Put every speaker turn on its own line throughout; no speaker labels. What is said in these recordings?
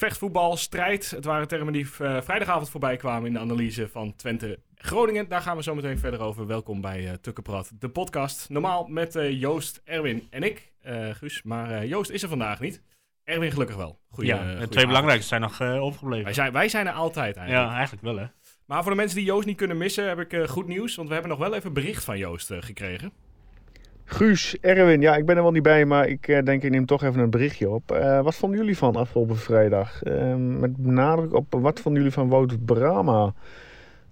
Vechtvoetbal, strijd. Het waren termen die eh, vrijdagavond voorbij kwamen in de analyse van Twente Groningen. Daar gaan we zo meteen verder over. Welkom bij uh, Tukkenprat, de podcast. Normaal met uh, Joost, Erwin en ik, Guus. Maar Joost is er vandaag niet. Erwin gelukkig wel.
Goeie, ja, de twee belangrijkste zijn nog overgebleven.
Wij zijn, wij zijn er altijd eigenlijk.
Ja, eigenlijk wel hè.
Maar voor de mensen die Joost niet kunnen missen, heb ik goed nieuws. Want we hebben nog wel even bericht van Joost gekregen.
Guus, Erwin, ja, ik ben er wel niet bij, maar ik uh, denk ik neem toch even een berichtje op. Uh, wat vonden jullie van afgelopen vrijdag? Uh, met nadruk op wat vonden jullie van Wout Brama?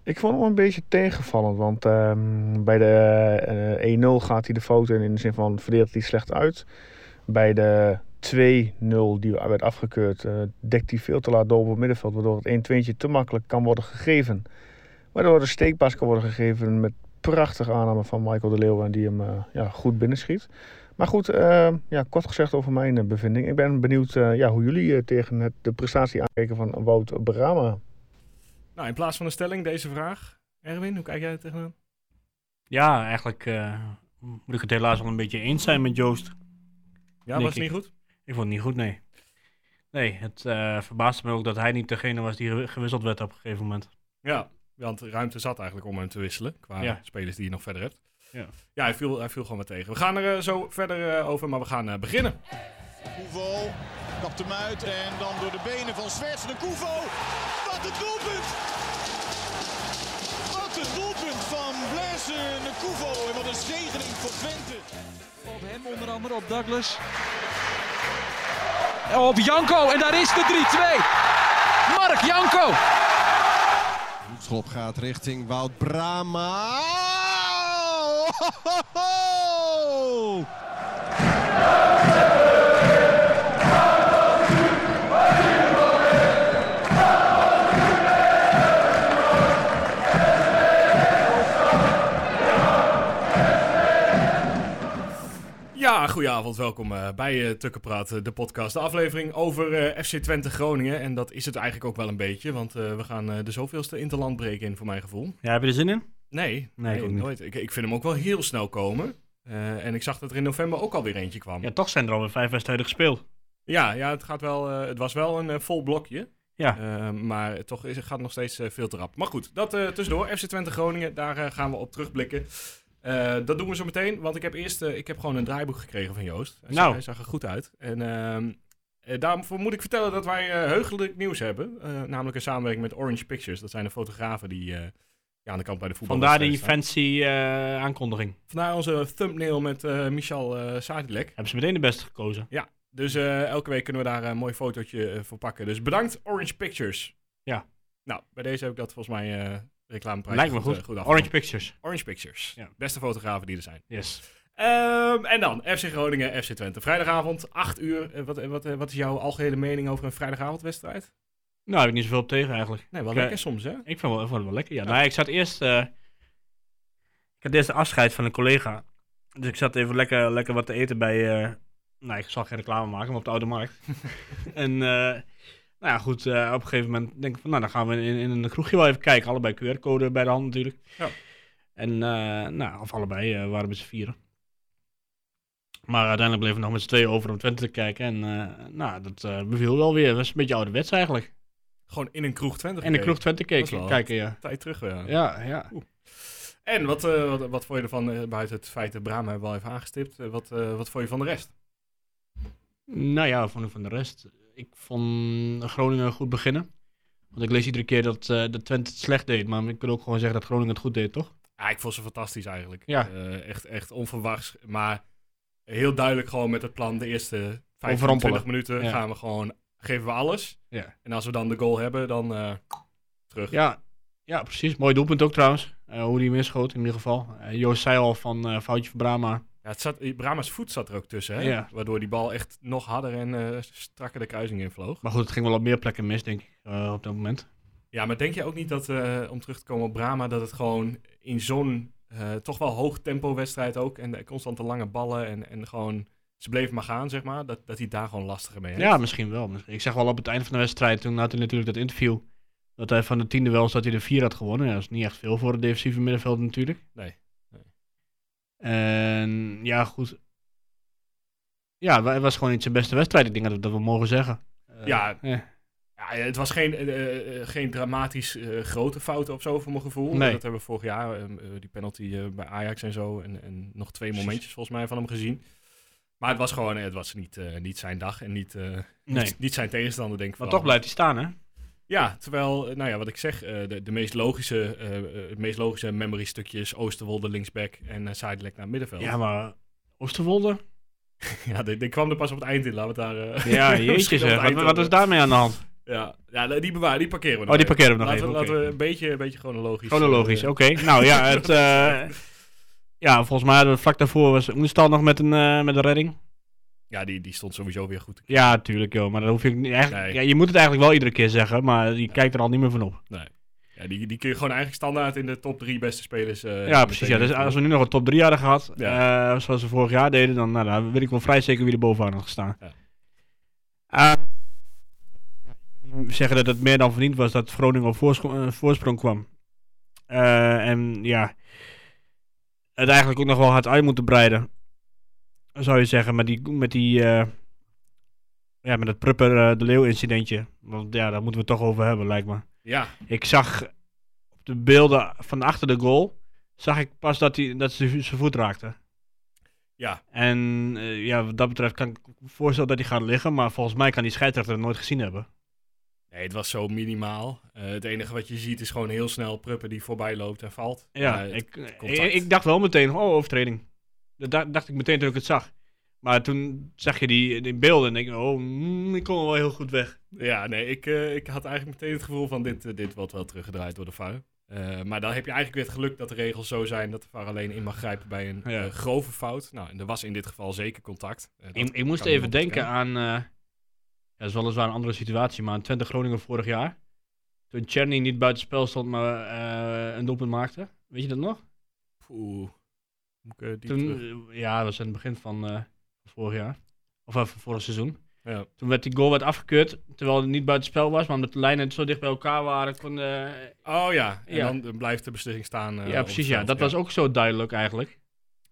Ik vond hem een beetje tegenvallend, want ehm, bij de 1-0 gaat hij de foto in, in de zin van verdeelt hij slecht uit. Bij de 2-0 die werd afgekeurd, dekt hij veel te laat door op het middenveld, waardoor het 1-2'tje te makkelijk kan worden gegeven. Waardoor de steekpas kan worden gegeven met prachtige aanname van Michael de Leeuw en die hem uh, ja, goed binnenschiet. Maar goed, uh, ja, kort gezegd over mijn uh, bevinding. Ik ben benieuwd ja, hoe jullie tegen het, de prestatie aankijken van Wout Brama.
Nou, in plaats van een stelling deze vraag. Erwin, hoe kijk jij er tegenaan?
Ja, eigenlijk moet ik het helaas wel een beetje eens zijn met Joost.
Ja, was het niet goed?
Ik vond het niet goed, nee. Nee, het verbaasde me ook dat hij niet degene was die gewisseld werd op een gegeven moment.
Ja, want ruimte zat eigenlijk om hem te wisselen. Qua spelers die je nog verder hebt. Ja, ja hij, viel, hij viel gewoon wat tegen. We gaan er uh, zo verder uh, over, maar we gaan uh, beginnen.
Kuvo kapt hem uit en dan door de benen van Zwerts de Kuvo. Wat een doelpunt! Wat een doelpunt van Blaise Kuvo. En wat een zegening voor Twente.
Op hem onder andere, op Douglas. Op Janko en daar is de 3-2. Mark Janko.
Schop gaat richting Wout Brama.
Ja, goedenavond. Welkom uh, bij uh, Tukkenpraat, de podcast. De aflevering over uh, FC Twente Groningen. En dat is het eigenlijk ook wel een beetje, want we gaan de zoveelste interland breken in, voor mijn gevoel.
Ja, heb je er zin in?
Nee, nee, nee nooit. Ik, ik, vind hem ook wel heel snel komen. en ik zag dat er in november ook alweer eentje kwam.
Ja, toch zijn er alweer vijf wedstrijden gespeeld.
Ja, ja het, gaat wel, het was wel een vol blokje. Ja. maar toch is, het gaat nog steeds veel te rap. Maar goed, dat tussendoor. FC Twente Groningen, daar gaan we op terugblikken. Uh, dat doen we zo meteen, want ik heb eerst uh, ik heb gewoon een draaiboek gekregen van Joost. Hij, nou. hij zag er goed uit. En uh, daarvoor moet ik vertellen dat wij heugelijk nieuws hebben. namelijk een samenwerking met Orange Pictures. Dat zijn de fotografen die ja, aan de kant bij de voetbal.
Vandaar die fancy aankondiging.
Vandaar onze thumbnail met Michel Sadilek.
Hebben ze meteen de beste gekozen.
Ja, dus elke week kunnen we daar een mooi fotootje voor pakken. Dus bedankt Orange Pictures.
Ja.
Nou, bij deze heb ik dat volgens mij reclameprijs.
Lijkt me goed. goed Orange Pictures.
Orange Pictures. Ja. Beste fotografen die er zijn.
Yes.
Um, en dan FC Groningen, FC Twente. Vrijdagavond, 8 uur. Eh, wat, wat, wat is jouw algehele mening over een vrijdagavondwedstrijd?
Nou, heb ik niet zoveel op tegen eigenlijk.
Nee, wel lekker soms, hè?
Ik vond, het wel lekker, ja. ja. Nou, ik zat eerst... Uh, ik had eerst de afscheid van een collega. Dus ik zat even lekker, lekker wat te eten bij... Uh, nou, ik zal geen reclame maken, maar op de Oude Markt. en... Uh, nou ja, goed, uh, op een gegeven moment denk ik van, nou, dan gaan we in, in een kroegje wel even kijken. Allebei QR-code bij de hand natuurlijk. Ja. En, uh, nou, of allebei uh, waren we z'n vieren. Maar uiteindelijk bleven we nog met z'n tweeën over om Twente te kijken. En nou, dat beviel wel weer. Dat was een beetje ouderwets eigenlijk.
Gewoon in een kroeg Twente
In een kroeg Twente kijken, kijken, ja.
Tijd terug, ja.
Ja, ja.
En wat, wat, wat vond je ervan, buiten het feit dat Brahma hebben we al even aangestipt, wat, wat vond je van de rest?
Nou ja, vond ik van de rest ik vond Groningen goed beginnen. Want ik lees iedere keer dat, uh, dat Twente het slecht deed. Maar ik kan ook gewoon zeggen dat Groningen het goed deed, toch?
Ja, ik vond ze fantastisch eigenlijk. Ja. Uh, echt, echt onverwachts. Maar heel duidelijk gewoon met het plan. De eerste 25 minuten gaan we gewoon, geven we alles. Ja. En als we dan de goal hebben, dan uh, terug.
Ja, ja, precies. Mooi doelpunt ook trouwens. hoe die mischoot in ieder geval. Joost zei al van foutje van Brama.
Ja, het zat, Brahma's voet zat er ook tussen, hè? Ja. Waardoor die bal echt nog harder en uh, strakker de kruising in vloog.
Maar goed, het ging wel op meer plekken mis, denk ik, uh, op dat moment.
Ja, maar denk je ook niet dat, uh, om terug te komen op Brahma, dat het gewoon in zo'n toch wel hoog tempo wedstrijd ook, en constante lange ballen en, en gewoon, ze bleven maar gaan, zeg maar, dat, dat hij daar gewoon lastiger mee heeft?
Ja, misschien wel. Ik zeg wel op het einde van de wedstrijd, toen had hij natuurlijk dat interview, dat hij van de tiende wel dat hij de vier had gewonnen. Ja, dat is niet echt veel voor het defensieve middenveld natuurlijk.
Nee.
En ja, goed. Ja, het was gewoon niet zijn beste wedstrijd. Ik denk dat we dat we mogen zeggen.
Uh, ja, eh. het was geen, geen dramatisch grote fouten of zo voor mijn gevoel.
Nee.
Dat hebben we vorig jaar, ehm, die penalty bij Ajax en zo. En, en nog twee momentjes volgens mij van hem gezien. Maar het was gewoon, het was niet, niet zijn dag en niet, nee. niet, zijn tegenstander, denk ik.
Maar toch blijft hij staan, hè?
Ja, terwijl, nou ja, wat ik zeg, de, de meest logische, het meest logische memory stukje is Oosterwolde linksback en uh, naar middenveld.
Ja, maar Oosterwolde?
ja, die, kwam er pas op het eind in. Laten we het daar...
Uh, ja, jeetje zeg. Wat, wat, is daarmee aan de hand?
Ja, ja die bewaren, die parkeren we nog
Oh, die parkeren we nog
laten
even.
We, Laten we een beetje, een beetje chronologisch...
Chronologisch, oké. Nou ja, het... Ja, volgens mij hadden we vlak daarvoor was Oenstal nog met een, met een redding.
Ja, die, die stond sowieso weer goed.
Ja, tuurlijk joh. Maar dan hoef je niet eigenlijk... Nee. Ja, je moet het eigenlijk wel iedere keer zeggen, maar je kijkt er al niet meer van op.
Nee. Ja, die, die kun je gewoon eigenlijk standaard in de top drie beste spelers. Uh,
ja, precies. Ja. Dus als we nu nog een top 3 hadden gehad, ja. uh, zoals we vorig jaar deden, dan, nou, dan weet ik wel vrij zeker wie er bovenaan had gestaan. Ja. Uh, zeggen dat het meer dan verdiend was dat Groningen op voorsprong, voorsprong kwam. en ja, het eigenlijk ook nog wel had uit moeten breiden. Zou je zeggen, met die, met die ja, met het Prupper de Leeuw incidentje. Want ja, daar moeten we het toch over hebben, lijkt me.
Ja.
Ik zag op de beelden van achter de goal, zag ik pas dat, hij, dat ze zijn voet raakte.
Ja.
En uh, ja, wat dat betreft kan ik me voorstellen dat hij gaat liggen, maar volgens mij kan die scheidsrechter het nooit gezien hebben.
Nee, het was zo minimaal. Uh, het enige wat je ziet is gewoon heel snel Pruppen die voorbij loopt en valt.
Ja, uh, ik, ik, ik, dacht wel meteen, oh, overtreding. Dat dacht ik meteen toen ik het zag. Maar toen zag je die, die beelden en denk ik, oh, mm, ik kom wel heel goed weg.
Ja, nee, ik, uh, ik had eigenlijk meteen het gevoel van dit, uh, dit wordt wel teruggedraaid door de VAR. Uh, maar dan heb je eigenlijk weer het geluk dat de regels zo zijn dat de VAR alleen in mag grijpen bij een ja. grove fout. Nou, en er was in dit geval zeker contact.
ik, ik moest even denken aan, ja, dat is weliswaar een andere situatie, maar aan Twente Groningen vorig jaar. Toen Czerny niet buiten spel stond, maar een doelpunt maakte. Weet je dat nog?
Oeh.
Toen, ja, dat was in het begin van vorig jaar. Of uh, vorig seizoen.
Ja.
Toen werd die goal werd afgekeurd, terwijl het niet buiten spel was, maar omdat de lijnen zo dicht bij elkaar waren. Kon, uh,
oh ja, en ja. dan blijft de beslissing staan. Uh,
ja, precies. Ja, dat ja. was ook zo duidelijk eigenlijk.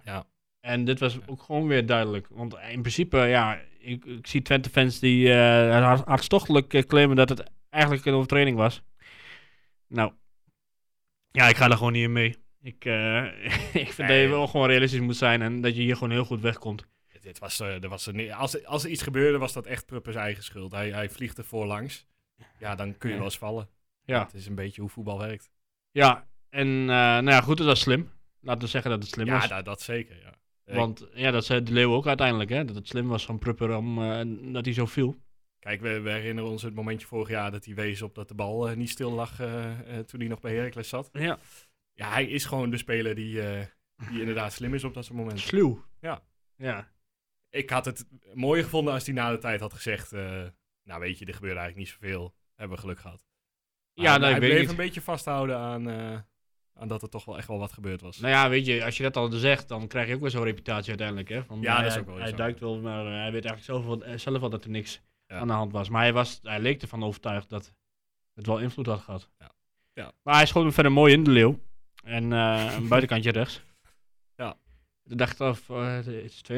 Ja.
En dit was ook gewoon weer duidelijk. Want in principe, ja, ik, ik zie Twente-fans die uh, hartstochtelijk claimen dat het eigenlijk een overtreding was. Nou, ja, ik ga er gewoon niet in mee. Ik, ik vind nee. dat je wel gewoon realistisch moet zijn en dat je hier gewoon heel goed wegkomt
dit was, uh, er was er, als, als er iets gebeurde, was dat echt Pruppers eigen schuld. Hij, hij vliegt er voorlangs. Ja, dan kun je ja. wel eens vallen.
Ja.
Het is een beetje hoe voetbal werkt.
Ja, en uh, nou ja, goed, dat was slim. Laten we zeggen dat het slim
ja,
was.
Ja, dat, dat, zeker, ja.
Want ja, dat zei de Leeuw ook uiteindelijk, hè. Dat het slim was van Prupper om, dat hij zo viel.
Kijk, we, we, herinneren ons het momentje vorig jaar dat hij wees op dat de bal niet stil lag toen hij nog bij Heracles zat.
Ja.
Ja, hij is gewoon de speler die, die inderdaad slim is op dat soort momenten.
Sluw.
Ja.
Ja
ik had het mooier gevonden als hij na de tijd had gezegd... Uh, nou weet je, er gebeurde eigenlijk niet zoveel. Hebben we geluk gehad. Maar
ja, nou,
hij
ik
bleef
weet
een beetje vasthouden aan, uh, aan dat er toch wel echt wel wat gebeurd was.
Nou ja, weet je, als je dat al zegt, dan krijg je ook wel zo'n reputatie uiteindelijk. Hè? Van,
ja,
hij,
dat is ook wel
Hij
zo.
duikt wel, maar hij weet eigenlijk zelf wel, zelf wel dat er niks ja. aan de hand was. Maar hij, was, hij leek ervan overtuigd dat het wel invloed had gehad.
Ja. Ja.
Maar hij schoot hem verder mooi in, de leeuw. En uh, een buitenkantje rechts.
Ja.
Ik dacht, of, het is 2-0.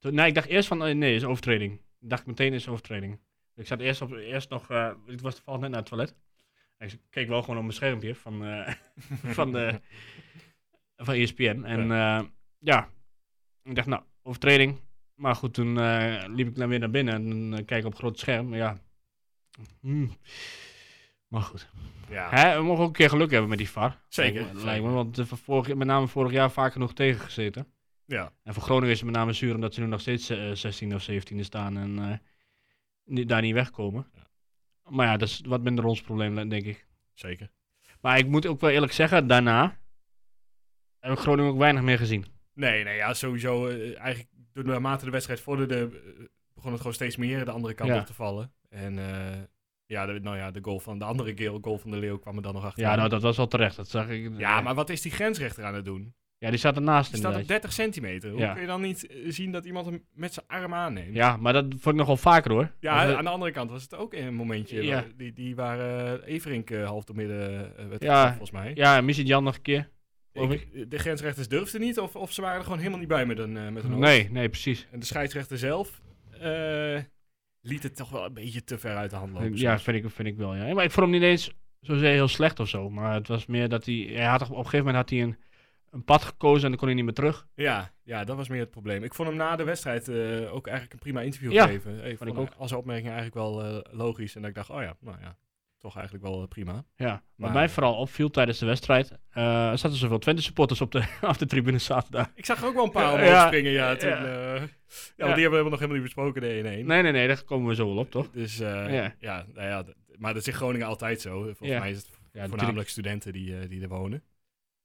Nee, ik dacht eerst van, nee, nee, is overtreding. Ik dacht meteen is overtreding. Ik zat eerst, op, eerst nog, uh, ik was toevallig net naar het toilet. En ik keek wel gewoon op mijn schermpje van, van, de, van ESPN. En ja. Ja, ik dacht, nou, overtreding. Maar goed, toen liep ik dan weer naar binnen en dan kijk ik op het grote scherm. Ja, hmm. Maar goed.
Ja.
Hè, we mogen ook een keer geluk hebben met die VAR.
Zeker.
Lijkt me, lijkt me want vorig, met name vorig jaar vaak genoeg tegengezeten.
Ja.
En voor Groningen is het met name zuur omdat ze nu nog steeds uh, 16 of 17 staan en uh, niet, daar niet wegkomen.
Ja.
Maar ja, dat is wat minder ons probleem, denk ik.
Zeker.
Maar ik moet ook wel eerlijk zeggen, daarna heb ik Groningen ook weinig meer gezien.
Nee, nee, ja, sowieso. Uh, eigenlijk naarmate de wedstrijd vorderde, begon het gewoon steeds meer de andere kant
Ja.
op te vallen. En ja, de, nou ja, de goal van de andere keer, goal van de Leeuw kwam er dan nog achter.
Ja, nou, dat was wel terecht. Dat zag ik.
Ja, maar wat is die grensrechter aan het doen?
Ja, die staat ernaast
Die staat op
inderdaad.
30 centimeter. Hoe
Ja.
kun je dan niet eh, zien dat iemand hem met zijn arm aanneemt?
Ja, maar dat vond ik nog wel vaker hoor.
Ja,
Dat-
aan de andere kant was het ook een momentje.
Ja.
waar- Die, die waren uh, Everink uh, half door midden, uh, werd
Ja.
volgens mij.
Ja, Missie Jan nog een keer.
Ik- de grensrechters durfden niet, of, of ze waren er gewoon helemaal niet bij met een, met een hoofd.
Nee, nee, precies.
En de scheidsrechter zelf, eh, liet het toch wel een beetje te ver uit de hand lopen.
Ja, vind ik, vind ik wel. Ja. Maar ik vond hem niet eens zozeer heel slecht of zo. Maar het was meer dat hij. hij had, op een gegeven moment had hij een, een pad gekozen en dan kon hij niet meer terug.
Ja, ja, dat was meer het probleem. Ik vond hem na de wedstrijd uh, ook eigenlijk een prima interview
ja,
geven. Ik vond ik ook. Als opmerking eigenlijk wel uh, logisch. En dat ik dacht, oh ja, nou ja, toch eigenlijk wel uh, prima.
Ja, wat mij vooral opviel tijdens de wedstrijd, uh, er zaten zoveel Twente supporters op de, op de tribune zaterdag.
Ik zag er ook wel een paar omhoog ja, springen, ja. Toen, ja. Uh, ja, ja. die hebben we nog helemaal niet besproken, de 1-1.
Nee, nee, nee, daar komen we zo wel op, toch?
Dus ja. ja, nou ja, maar dat is in Groningen altijd zo. Volgens mij is het voornamelijk natuurlijk. studenten die, die er wonen.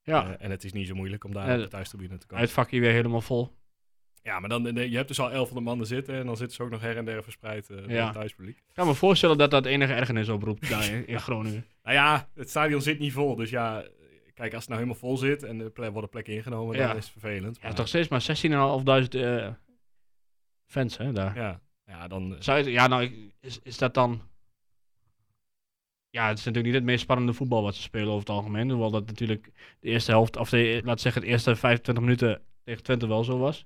Ja. en het is niet zo moeilijk om daar op de thuistribune te komen.
Het vakje weer helemaal vol.
Ja, maar dan, je hebt dus al 1100 mannen zitten en dan zitten ze ook nog her en der verspreid uh, ja. het thuispubliek. Ik
kan me voorstellen dat dat enige ergernis oproept daar in, in Groningen.
nou ja, het stadion zit niet vol, dus ja, kijk, als het nou helemaal vol zit en er worden plekken ingenomen, ja. dan is het vervelend.
Ja, toch steeds maar 16.500 uh, fans, hè, daar.
Ja, ja dan...
Zou je, ja, nou, is, is dat dan... Ja, het is natuurlijk niet het meest spannende voetbal wat ze spelen over het algemeen. Hoewel dat natuurlijk de eerste helft, of de, laat zeggen, de eerste 25 minuten tegen Twente wel zo was.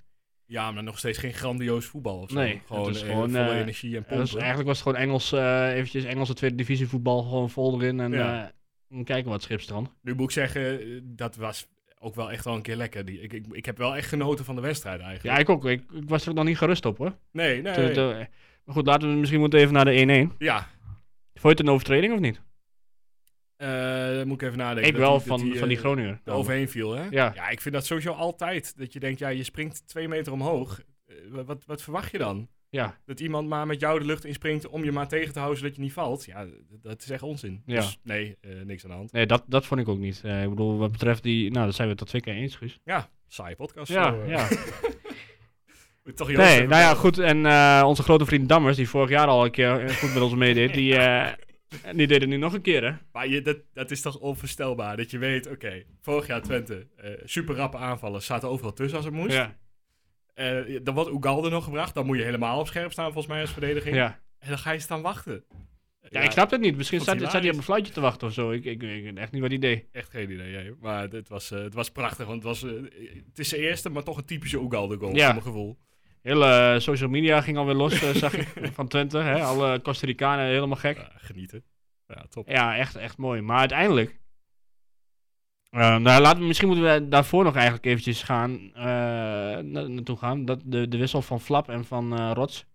Ja, maar nog steeds geen grandioos voetbal of zo.
Nee,
gewoon,
is gewoon
volle uh, energie en pompen.
Dus eigenlijk was het gewoon Engels, uh, eventjes Engelse tweede divisie voetbal gewoon vol erin en ja. uh, kijken wat schipstrand.
Nu moet ik zeggen, dat was ook wel echt wel een keer lekker. Die, ik, ik, ik heb wel echt genoten van de wedstrijd eigenlijk.
Ja, ik ook. Ik, ik was er nog niet gerust op hoor.
Nee, nee. Toen,
nee. maar goed, laten we misschien moeten even naar de 1-1.
Ja.
Vond je het een overtreding of niet?
Uh, moet ik even nadenken.
Ik wel die, van, die, van die eh, Groninger.
overheen viel, hè?
Ja.
ja, ik vind dat sowieso altijd. Dat je denkt, ja, je springt twee meter omhoog. Uh, wat, wat verwacht je dan?
Ja.
Dat iemand maar met jou de lucht inspringt om je maar tegen te houden zodat je niet valt. Ja, dat is echt onzin. Ja. Dus nee, uh, niks aan de hand.
Nee, dat, dat vond ik ook niet. Ik bedoel, wat betreft die... Nou, dat zijn we tot twee keer eens, Guus.
Ja, saaie podcast.
Ja,
zo,
ja.
Toch
nee, nou ja, goed. En onze grote vriend Dammers, die vorig jaar al een keer goed met ons meedeed, die... En die deden nu nog een keer, hè?
Maar je, dat, dat is toch onvoorstelbaar. Dat je weet, oké, vorig jaar Twente, uh, super rappe aanvallen, zaten overal tussen als het moest.
Ja.
Uh, dan wordt Ugalde nog gebracht, dan moet je helemaal op scherp staan volgens mij als verdediging.
Ja.
En dan ga je staan wachten.
Ja, ik snap het niet. Misschien staat, hij op een fluitje te wachten of zo. Ik, ik, ik, echt niet wat idee.
Echt geen idee, ja. Maar het was, uh, het was prachtig, want het, was, uh, het is zijn eerste, maar toch een typische Ugalde goal, ja. voor mijn gevoel.
Hele uh, social media ging alweer los, zag ik, van Twente. Hè? Alle Costa Ricanen helemaal gek.
Ja, genieten. Ja, top.
Ja, echt, echt mooi. Maar uiteindelijk... Uh, nou, laten we, misschien moeten we daarvoor nog eigenlijk eventjes gaan, na naartoe gaan. Dat, de, de wissel van Flap en van Rots.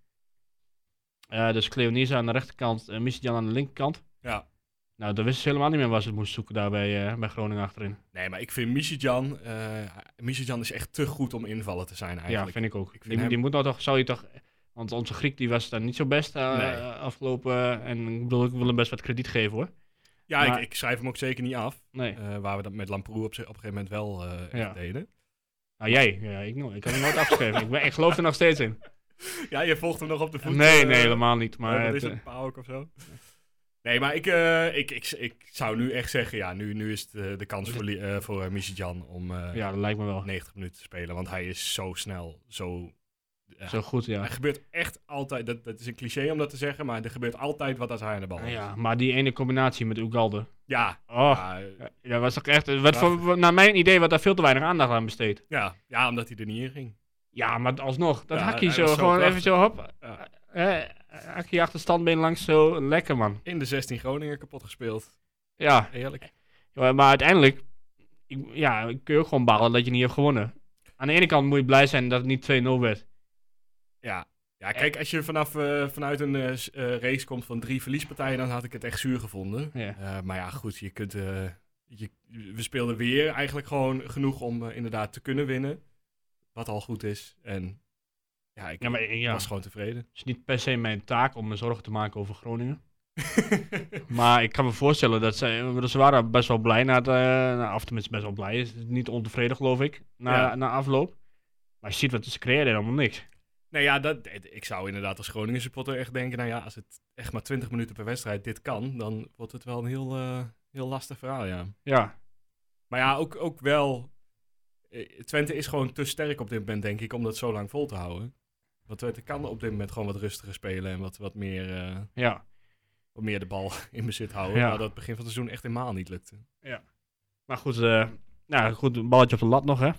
dus Cleonisa aan de rechterkant en Misjan aan de linkerkant.
Ja.
Nou, daar wisten ze helemaal niet meer waar ze het moesten zoeken daar bij, bij Groningen achterin.
Nee, maar ik vind Misjan, uh, is echt te goed om invallen te zijn eigenlijk.
Ja, vind ik ook. Ik vind die, hem... die moet nou toch, zou je toch want onze Griek die was daar niet zo best uh, nee. afgelopen. En ik bedoel, ik wil hem best wat krediet geven hoor.
Ja, maar, ik, ik, schrijf hem ook zeker niet af.
Nee.
Uh, waar we dat met Lamproe op, op een gegeven moment wel uh, ja. deden.
Nou, jij. Ja, ik, ik heb hem nooit afgeschreven. ik, ben, ik geloof er nog steeds in.
Ja, je volgt hem nog op de voet.
Nee, nee, helemaal niet. Maar
oh, het, is het Pauk of zo? Nee, maar ik, ik, ik, ik, zou nu echt zeggen, ja, nu, nu is het de kans voor, uh, voor Jan om
ja, dat lijkt me wel.
90 minuten te spelen. Want hij is zo snel, zo.
Zo goed, ja.
Er gebeurt echt altijd, dat, dat is een cliché om dat te zeggen, maar er gebeurt altijd wat als hij aan de bal is.
Ja, maar die ene combinatie met Ugalde.
Ja.
Oh, ja, ja was toch echt, wat voor, naar mijn idee wat daar veel te weinig aandacht aan besteed.
Ja, ja omdat hij er niet in ging.
Ja, maar alsnog, dat ja, hakje zo, zo, gewoon even zo, hop. Ja. Eh, hakje achter standbeen langs, zo lekker man.
In de 16 Groningen kapot gespeeld.
Ja.
Heerlijk.
Ja, maar uiteindelijk, ik, ja, kun je ook gewoon ballen dat je niet hebt gewonnen. Aan de ene kant moet je blij zijn dat het niet 2-0 werd.
Ja, ja kijk, als je vanaf, uh, vanuit een uh, race komt van drie verliespartijen, dan had ik het echt zuur gevonden.
Ja.
Uh, maar ja, goed, je kunt, je, we speelden weer eigenlijk gewoon genoeg om inderdaad te kunnen winnen. Wat al goed is. En ja, ik
ja, maar, ja.
was gewoon tevreden. Het
is niet per se mijn taak om me zorgen te maken over Groningen. maar ik kan me voorstellen dat ze, ze waren best wel blij na het, nou, of tenminste best wel blij, niet ontevreden geloof ik, na, ja. na afloop. Maar je ziet wat ze creëren, helemaal niks.
Nee, ja, dat, ik zou inderdaad als Groningen supporter echt denken, nou ja, als het echt maar 20 minuten per wedstrijd dit kan, dan wordt het wel een heel, uh, heel lastig verhaal, ja.
Ja.
Maar ja, ook, ook wel, Twente is gewoon te sterk op dit moment, denk ik, om dat zo lang vol te houden. Want Twente kan op dit moment gewoon wat rustiger spelen en wat, wat meer... Uh,
ja.
Wat meer de bal in bezit houden, ja. maar dat begin van het seizoen echt helemaal niet lukte.
Ja. Maar goed, uh, nou goed, een balletje op de lat nog, hè,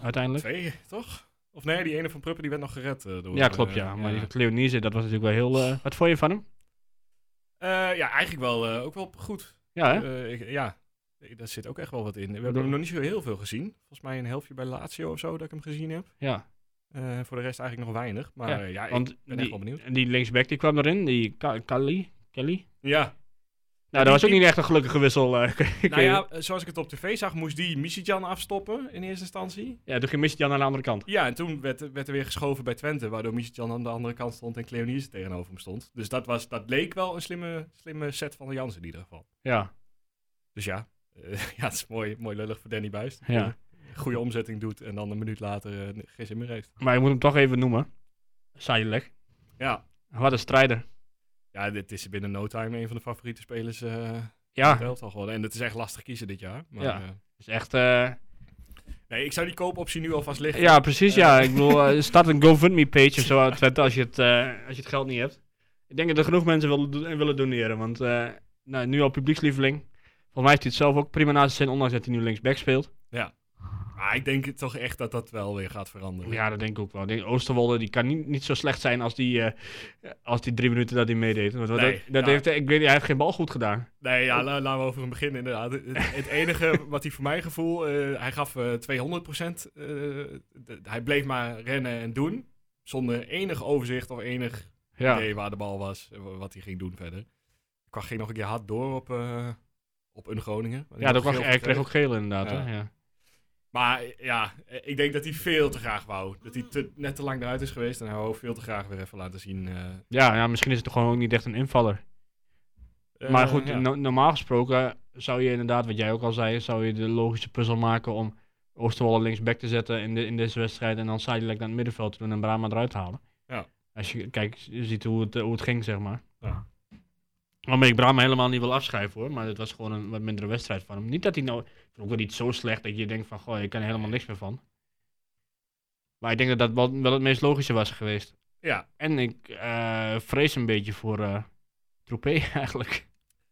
uiteindelijk.
Twee, toch? Of nee, die ene van Pruppen die werd nog gered door...
Ja, klopt, ja. Maar die van Cleonise, dat was natuurlijk wel heel... wat vond je van hem?
ja, eigenlijk wel, ook wel goed.
Ja, hè?
Ik, ja, daar zit ook echt wel wat in. We hebben hem nog niet zo heel veel gezien. Volgens mij een helftje bij Lazio of zo dat ik hem gezien heb.
Ja.
Uh, voor de rest eigenlijk nog weinig. Maar ja, uh, ja
want
ik ben
die,
echt wel benieuwd.
En die linksback die kwam erin, die Kelly. Kelly?
Ja.
Nou, dat was ook niet echt een gelukkige wissel. Uh,
nou ja, zoals ik het op tv zag, moest die Misitjan afstoppen in eerste instantie.
Ja, toen ging Misitjan aan de andere kant.
Ja, en toen werd, werd er weer geschoven bij Twente, waardoor Misitjan aan de andere kant stond en Cleonice tegenover hem stond. Dus dat, was, dat leek wel een slimme, slimme set van de Jansen in ieder geval.
Ja.
Dus ja, ja, het is mooi, mooi lullig voor Danny Buist.
Ja.
Goede omzetting doet en dan een minuut later uh, geen zin meer heeft.
Maar je moet hem toch even noemen. Sajlek.
Ja.
Wat een strijder.
Ja, dit is binnen no time een van de favoriete spelers uh,
ja.
het al geworden. En het is echt lastig kiezen dit jaar. Maar,
ja.
Uh,
is echt...
nee, ik zou die koopoptie nu alvast liggen.
Ja, precies. ja, ik bedoel, start een GoFundMe-page of zo als je, het, als je het geld niet hebt. Ik denk dat er genoeg mensen willen, willen doneren, want nou, nu al publiekslieveling. Volgens mij heeft hij het zelf ook prima naast zijn ondanks dat hij nu linksback speelt.
Ja. Maar ik denk toch echt dat dat wel weer gaat veranderen.
Ja, dat denk ik ook wel. Ik denk, Oosterwolde die kan niet, niet zo slecht zijn als die, uh, als die drie minuten dat hij meedeed. Want
nee,
dat, dat
ja.
heeft, ik weet, hij heeft geen bal goed gedaan.
Nee, ja, la, laten we over hem beginnen inderdaad. Het, het enige wat hij voor mijn gevoel, uh, hij gaf uh, 200% hij bleef maar rennen en doen. Zonder enig overzicht of enig
ja.
idee waar de bal was, wat hij ging doen verder. Ik ging nog een keer hard door op op een Groningen.
Ja, dat was, hij kreeg ook geel inderdaad. Ja. Hè? ja.
Maar ja, ik denk dat hij veel te graag wou. Dat hij te, net te lang eruit is geweest en hij wou veel te graag weer even laten zien. Uh...
Ja, ja, misschien is het gewoon ook niet echt een invaller. Uh, maar goed, ja. no normaal gesproken zou je inderdaad, wat jij ook al zei, zou je de logische puzzel maken om Oosterwolde linksback te zetten in, de, in deze wedstrijd en dan Sidelek naar het middenveld te doen en Brahma eruit halen.
Ja.
Als je kijkt, je ziet hoe het, hoe het ging, zeg maar.
Ja.
Waarmee ik Brahma helemaal niet wil afschrijven hoor, maar het was gewoon een wat mindere wedstrijd van hem. Niet dat hij nou, ook wel niet zo slecht dat je denkt van, goh, je kan er helemaal niks meer van. Maar ik denk dat dat wel, wel het meest logische was geweest.
Ja.
En ik uh, vrees een beetje voor uh, Troepé eigenlijk.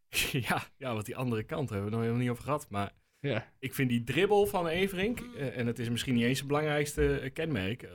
ja, ja, wat die andere kant hebben we nog helemaal niet over gehad, maar
ja.
ik vind die dribbel van Everink, uh, en het is misschien niet eens het belangrijkste kenmerk,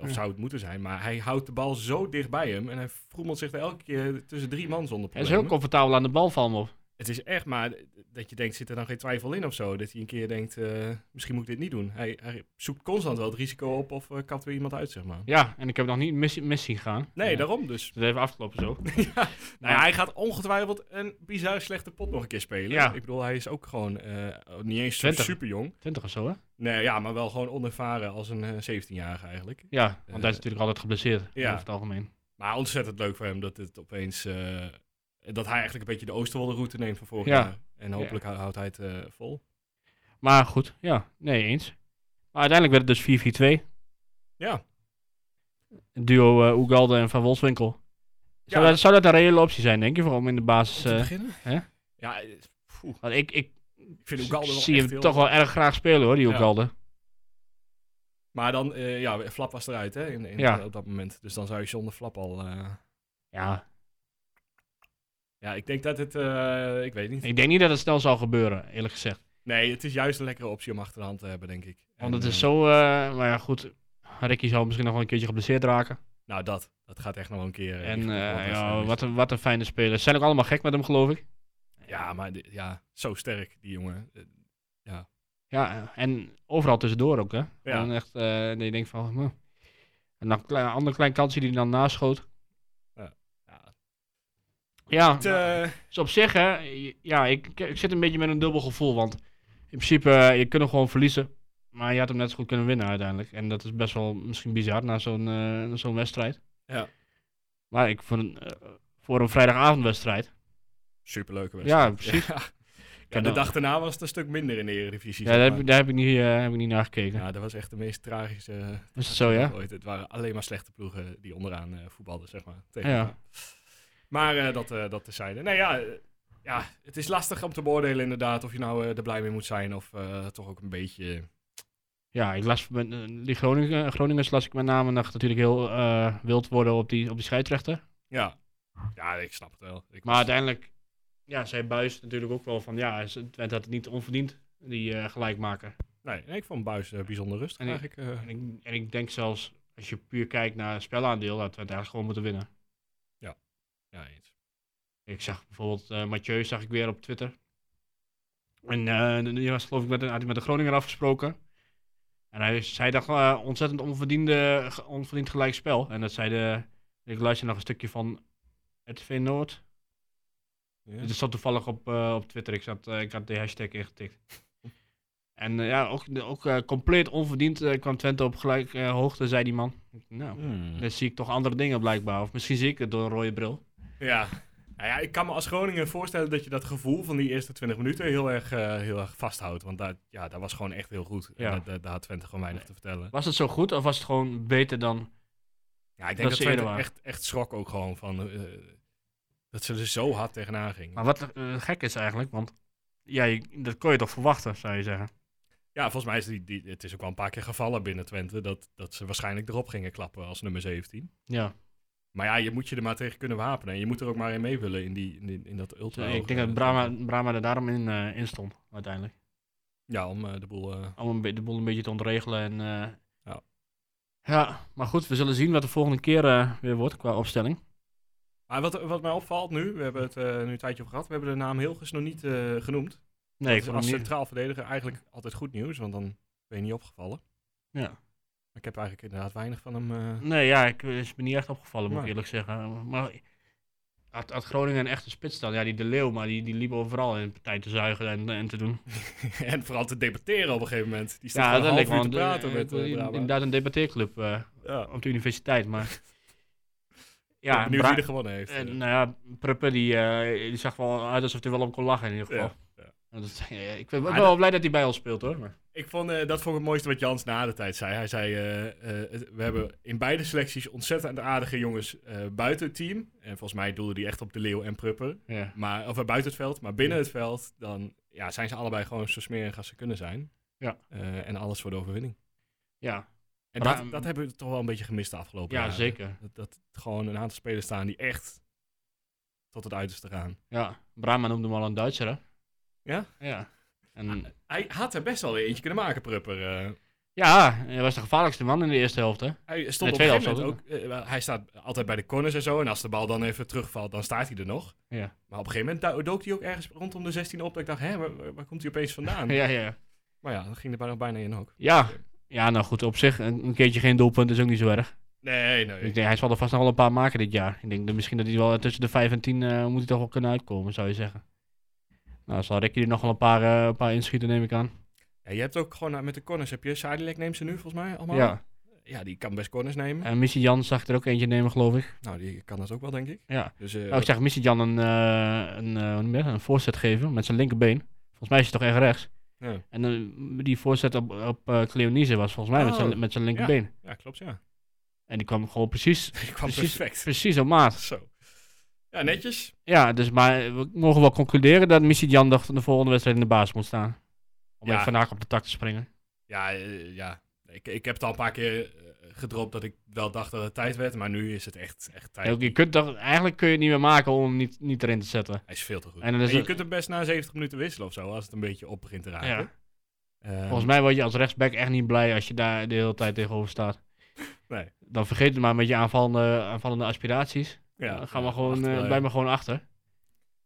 of ja. zou het moeten zijn, maar hij houdt de bal zo dicht bij hem en hij vroemelt zich er elke keer tussen drie man zonder
Hij is heel comfortabel aan de bal van op.
Het is echt, maar dat je denkt, zit er dan geen twijfel in of zo? Dat hij een keer denkt, uh, misschien moet ik dit niet doen. Hij, hij, zoekt constant wel het risico op of uh, kapt weer iemand uit, zeg maar.
Ja, en ik heb nog niet mis, mis zien gaan.
Nee, daarom dus.
Dat even afgelopen zo.
ja. Nou ja, hij gaat ongetwijfeld een bizar slechte pot nog een keer spelen.
Ja.
Ik bedoel, hij is ook gewoon uh, niet eens
20.
super jong.
20 of zo, hè?
Nee, ja, maar wel gewoon onervaren als een 17-jarige eigenlijk.
Ja, want hij is natuurlijk altijd geblesseerd,
ja.
over het algemeen.
Maar ontzettend leuk voor hem dat het opeens... dat hij eigenlijk een beetje de Oosterwolde route neemt van vorig
Ja.
jaar. En hopelijk ja. houdt hij het uh, vol.
Maar goed, ja, nee eens. Maar uiteindelijk werd het dus 4-4-2.
Ja.
Duo uh, Oegalde en Van Wolfswinkel. Zou,
ja.
dat, zou dat een reële optie zijn, denk je, voor om in de basis...
Om te
uh,
beginnen?
Hè?
Ja,
Want ik, ik,
ik vind wel
zie hem
heel...
toch wel erg graag spelen, hoor, die Oegalde. Ja.
Maar dan, ja, Flap was eruit, hè, in, in
ja.
op dat moment. Dus dan zou je zonder Flap al...
Ja,
ja, ik denk dat het, uh, ik weet niet.
Ik denk niet dat het snel zal gebeuren, eerlijk gezegd.
Nee, het is juist een lekkere optie om achter de hand te hebben, denk ik.
Want het is zo, uh, maar ja goed, Ricky zal misschien nog wel een keertje geblesseerd raken.
Nou, dat, dat gaat echt nog wel een keer.
En uh, ja, wat een, wat een fijne speler. Ze zijn ook allemaal gek met hem, geloof ik.
Ja, maar ja, zo sterk, die jongen. Ja.
Ja, en overal tussendoor ook, hè.
Ja.
En echt, dat je denkt van, hm. En dan een klein, ander klein kansje die hij dan naschoot. Ja,
het, uh...
dus op zich, hè, ja, ik, ik zit een beetje met een dubbel gevoel. Want in principe, uh, je kunt hem gewoon verliezen. Maar je had hem net zo goed kunnen winnen uiteindelijk. En dat is best wel misschien bizar na zo'n uh, zo'n wedstrijd.
Ja.
Maar ik vond voor een vrijdagavondwedstrijd.
Superleuke wedstrijd.
Ja, precies.
Ja. ja de dag daarna was het een stuk minder in de Eredivisie.
Ja, daar heb, daar heb, ik niet, heb ik niet naar gekeken.
Ja, dat was echt de meest tragische...
Is het zo, ja?
Ooit. Het waren alleen maar slechte ploegen die onderaan voetbalden, zeg maar.
Tegen ja.
Maar uh, dat, uh, dat tezijde. Nee, ja, uh, ja, het is lastig om te beoordelen inderdaad of je nou er blij mee moet zijn of toch ook een beetje...
Ja, ik las die Groningen, Groningers las ik met name nog natuurlijk heel wild worden op die, op die scheidsrechter.
Ja. ja, ik snap het wel. Ik
maar was... uiteindelijk, ja, zei Buis natuurlijk ook wel van ja, Twente had het niet onverdiend, die gelijk maken.
Nee, ik vond Buis bijzonder rustig
En ik-
eigenlijk.
En ik, en ik denk zelfs, als je puur kijkt naar spelaandeel, dat we het eigenlijk gewoon moeten winnen.
Ja, eens.
Ik zag bijvoorbeeld eh Mathieu, zag ik weer op Twitter. En eh, die was geloof ik met, had hij met de Groninger afgesproken. En hij zei dat eh, ontzettend onverdiende, onverdiend gelijk spel. En dat zei de, ik luister nog een stukje van RTV Noord.
Ja.
Het stond toevallig op, op Twitter. Ik, zat, ik had de hashtag ingetikt. En ja, ook, ook compleet onverdiend kwam Twente op gelijk hoogte, zei die man. Nou,
Hmm.
dan zie ik toch andere dingen blijkbaar. Of misschien zie ik het door een rode bril.
Ja. Nou ja, ik kan me als Groningen voorstellen dat je dat gevoel van die eerste 20 minuten heel erg, eh, heel erg vasthoudt. Want daar, ja, dat was gewoon echt heel goed.
Ja.
En daar had Twente gewoon weinig te vertellen.
Was het zo goed of was het gewoon beter dan...
Ja, ik denk
dat
Twente echt, echt schrok ook gewoon van... eh, dat ze er zo hard tegenaan gingen.
Maar wat eh, gek is eigenlijk, want ja, je- dat kon je toch verwachten, zou je zeggen.
Ja, volgens mij is die, die, het is ook wel een paar keer gevallen binnen Twente... dat, dat ze waarschijnlijk erop gingen klappen als nummer 17.
Ja,
Maar ja, je moet je er maar tegen kunnen wapenen. En je moet er ook maar in mee willen in, die, in, die- in dat ultra.
ik denk dat Brahma, Brahma er daarom in, in stond, uiteindelijk.
Ja, om eh, de boel... eh,
Om een de boel een beetje te ontregelen. En,
Ja.
ja, maar goed, we zullen zien wat de volgende keer weer wordt qua opstelling.
Maar wat, wat mij opvalt nu, we hebben het nu een tijdje over gehad, we hebben de naam Hilgers nog niet genoemd.
Nee, ik
Dat is
vond
als centraal verdediger eigenlijk altijd goed nieuws, want dan ben je niet opgevallen.
Ja.
Ik heb eigenlijk inderdaad weinig van hem. eh,
Nee, ja, ik is me niet echt opgevallen, moet ik eerlijk zeggen. Maar had, had Groningen een echte spits dan? Ja, die De Leeuw, maar die, die liep overal in partij te zuigen en, en te doen.
en vooral te debatteren op een gegeven moment. Die staat
Ja, dat me
uur te praten
eh,
met
eh,
eh, Brabant.
inderdaad een debatteerclub eh,
Ja.
op de universiteit, maar...
Ja,
Bra-
wie er gewonnen heeft.
eh,
eh.
nou ja, Pruppen die, eh, die zag wel uit alsof hij wel op kon lachen in ieder geval.
Ja, ja.
En Dat, eh, ik ben
Maar
wel blij dat hij bij ons speelt hoor. Maar.
Ik vond, eh, dat vond ik het mooiste wat Jans na de tijd zei. Hij zei, eh, eh, we hebben in beide selecties ontzettend aardige jongens buiten het team. En volgens mij doelde hij echt op de Leeuw en Prupper.
Ja.
Maar, of buiten het veld. Maar binnen het veld, dan ja, zijn ze allebei gewoon zo smerig als ze kunnen zijn.
Ja.
En alles voor de overwinning.
Ja,
En dat, dat hebben we toch wel een beetje gemist de afgelopen
ja
jaren.
zeker.
Dat, dat gewoon een aantal spelers staan die echt tot het uiterste gaan.
Ja, Brahma noemde hem al een Duitser hè?
Ja?
Ja. En,
Hij had er best wel weer eentje kunnen maken, Prupper. eh.
ja, hij was de gevaarlijkste man in de eerste helft hè?
Hij stond op een ook. eh, hij staat altijd bij de corners en zo. En als de bal dan even terugvalt, dan staat hij er nog.
Ja.
Maar op een gegeven moment do- dook hij ook ergens rondom de 16 op. Dat ik dacht, hè, waar, komt hij opeens vandaan?
Ja, ja.
Maar ja, dan ging er bijna, bijna in ook.
Ja. Ja, nou goed, op zich, een, een keertje geen doelpunt is ook niet zo erg.
Nee, nee.
Ik denk, hij zal er vast nog wel een paar maken dit jaar. Ik denk dat misschien dat hij wel tussen de 5 en 10 eh, moet hij toch wel kunnen uitkomen, zou je zeggen. Nou, zal Ricky er nog wel een paar, eh, een paar inschieten, neem ik aan.
Ja, je hebt ook gewoon eh, met de corners, heb je Sadilek neemt ze nu volgens mij allemaal.
Ja.
Ja, die kan best corners nemen.
En Missy Jan zag er ook eentje nemen, geloof ik.
Nou, die kan dat ook wel, denk ik.
Ja.
Dus, eh,
Nou, ik zag Missy Jan een, een, een voorzet geven met zijn linkerbeen. Volgens mij is hij toch echt rechts.
ja.
En die voorzet op, op Cleonise was volgens mij met,
Oh,
zijn, met zijn linkerbeen.
ja, klopt, ja.
En die kwam gewoon precies,
Die kwam
Precies.
perfect.
precies op maat.
Zo. Ja, netjes.
Ja, dus maar we mogen wel concluderen dat Missy Jan de, de volgende wedstrijd in de baas moet staan. Om
Ja.
even vandaag op de tak te springen.
Ja, eh, ja. Ik, ik heb het al een paar keer eh, gedropt dat ik wel dacht dat het tijd werd. Maar nu is het echt, echt tijd.
Ja, Je kunt toch, eigenlijk kun je het niet meer maken om hem niet, niet erin te zetten.
Hij is veel te goed.
En
En je
het-
kunt hem best na 70 minuten wisselen of zo, als het een beetje op begint te raken.
Ja.
Ehm,
Volgens mij word je als rechtsback echt niet blij als je daar de hele tijd tegenover staat.
Nee.
Dan vergeet het maar met je aanvallende, aanvallende aspiraties.
Ja,
dan gaan we gewoon,
achter,
eh, blijf maar gewoon achter.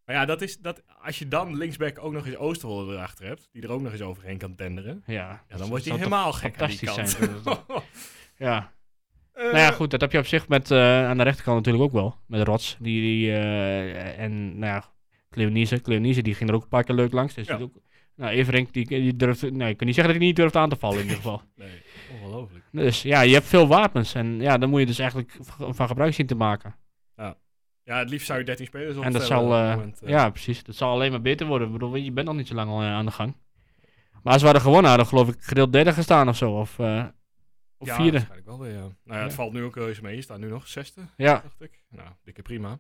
Maar ja, dat is, dat, als je dan linksback ook nog eens Oosterwolde erachter hebt, die er ook nog eens overheen kan tenderen,
Ja,
dan wordt hij helemaal gek aan die
fantastisch
kant.
zijn. Ja.
Eh,
Nou ja, goed, dat heb je op zich met, eh, aan de rechterkant natuurlijk ook wel. Met Rots. Die, die, en nou ja, Cleonise. Cleonise die ging er ook een paar keer leuk langs. Dus
Ja.
ook, nou, Everink, die, die durft, nou, ik kan niet zeggen dat hij niet durft aan te vallen in ieder geval.
Nee, ongelooflijk.
Dus ja, je hebt veel wapens. En ja, dan moet je dus eigenlijk van gebruik zien te maken.
Ja, het liefst zou je 13 spelers
en dat
opstellen
zal, eh,
moment, eh.
ja precies, dat zal alleen maar beter worden. Ik bedoel, je bent nog niet zo lang al eh, aan de gang. Maar als we hadden gewonnen, hadden geloof ik gedeeld derde gestaan of zo. Of, eh, of
ja,
vierde.
waarschijnlijk wel weer, ja. Nou ja, het
Ja.
valt nu ook reuze mee. Je staat nu nog zesde,
Ja,
dacht ik. Nou, dikke prima.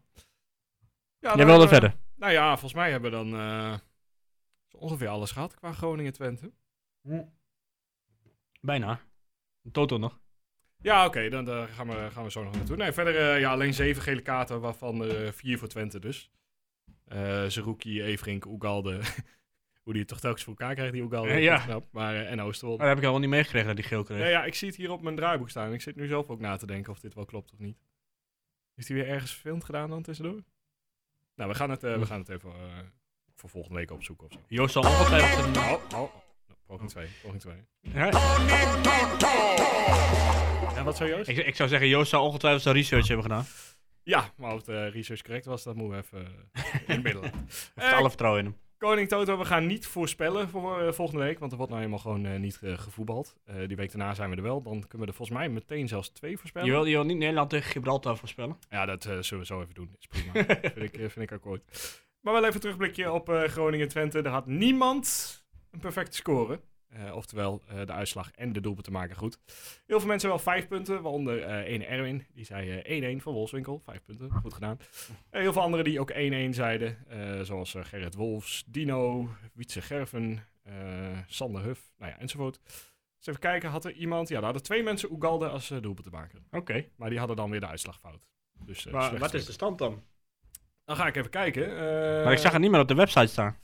Ja,
jij wilde verder.
Nou ja, volgens mij hebben we dan ongeveer alles gehad qua Groningen-Twente.
Bijna. Toto nog.
Ja, oké, dan daar gaan, we, gaan we zo nog naartoe. Nee, verder eh, ja, alleen zeven gele kaarten, waarvan er eh, vier voor Twente dus. Eh Zerouki, Everink, Oegalde, hoe die het toch telkens voor elkaar krijgt, die al
Ja,
knap. Maar, en Oosterwold.
Maar dat heb ik helemaal niet meegekregen dat die geel kreeg.
Ja, ja, ik zie het hier op mijn draaiboek staan. Ik zit nu zelf ook na te denken of dit wel klopt of niet. Is die weer ergens verfilmd gedaan dan tussendoor? Nou, we gaan het, we gaan het even voor volgende week opzoeken of zo.
Joost zal een...
Oh, oh. Nou, poging 2, poging 2.
Ja,
En wat zou Joost?
ik, ik zou zeggen, Joost zou ongetwijfeld zijn research hebben gedaan.
Ja, maar of de research correct was, dat moeten we even eh, in het midden laten.
Ik
Eh,
heb alle vertrouwen in hem.
Koning Toto, we gaan niet voorspellen voor eh, volgende week, want er wordt nou helemaal gewoon eh, niet eh, gevoetbald. Eh, die week daarna zijn we er wel, dan kunnen we er volgens mij meteen zelfs twee voorspellen.
Je wil, je wil niet Nederland tegen Gibraltar voorspellen?
Ja, dat eh, zullen we zo even doen. Is prima. vind, ik, eh, vind ik akkoord. Maar wel even een terugblikje op eh, Groningen-Twente. Er had niemand een perfecte score. Eh, oftewel, eh, de uitslag en de doelpunten maken goed. Heel veel mensen wel vijf punten, waaronder eh ene Erwin. Die zei eh, 1-1 van Wolfswinkel. Vijf punten, goed gedaan. Heel veel anderen die ook 1-1 zeiden. eh, zoals eh, Gerrit Wolfs, Dino, Wietse Gerven, eh, Sander Huf, nou ja, enzovoort. Dus even kijken, had er iemand... Ja, daar hadden twee mensen Ugalde als uh, doelpuntenmaker.
Oké.
Maar die hadden dan weer de uitslag fout. Dus, eh,
Maar wat is de stand dan?
dan ga ik even kijken. eh,
Maar ik zag het niet meer op de website staan.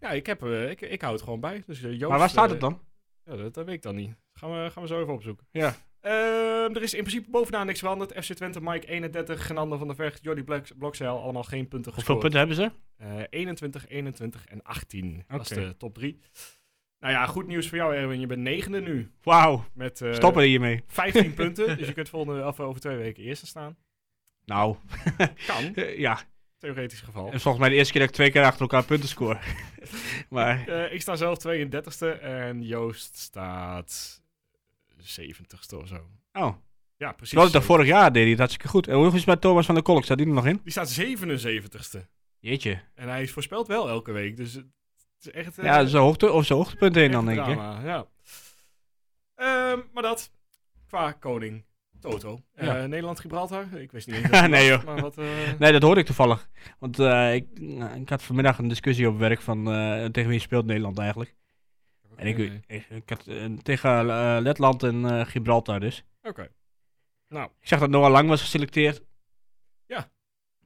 Ja, ik, heb, eh, ik, ik hou het gewoon bij. Dus, eh, Joost,
Maar waar staat
eh,
het dan?
Ja, dat, dat weet ik dan niet. Gaan we, gaan we zo even opzoeken.
Ja.
Ehm, er is in principe bovenaan niks veranderd. FC Twente, Mike 31, Genander van der Vecht, Jordi Blok- Blokzeil. Allemaal geen punten
Hoeveel
gescoord.
punten hebben ze?
Eh, 21, 21 en 18. Dat is de top 3. Nou ja, goed nieuws voor jou Erwin. Je bent negende nu.
Wauw.
Met eh,
Stoppen hiermee.
15 punten. Dus je kunt volgende, of over twee weken eerste staan.
Nou,
Kan.
eh, ja.
Theoretisch geval.
Is volgens mij de eerste keer dat ik twee keer achter elkaar punten score. maar
Eh, ik sta zelf 32ste en Joost staat 70ste of zo.
Oh,
Ja, precies.
terwijl dat vorig jaar deed hij het hartstikke goed. En hoe is het met Thomas van der Kolk? Staat die er nog in?
Die staat 77ste.
Jeetje.
En hij voorspelt wel elke week. Dus het is echt... eh,
Ja, zo hoogte, of zo hoogtepunt heen dan, denk ik.
Ja. Ehm, maar dat, qua koning Toto. Eh. Nederland-Gibraltar. Ik wist niet eens dat het
Nee,
was. Maar wat, eh,
Nee, dat hoorde ik toevallig. Want eh, ik, nou, ik had vanmiddag een discussie op werk van tegen wie speelt Nederland eigenlijk. En ik, ik, ik had tegen Letland en Gibraltar dus.
Oké. Nou,
Ik zag dat Noah Lang was geselecteerd.
Ja.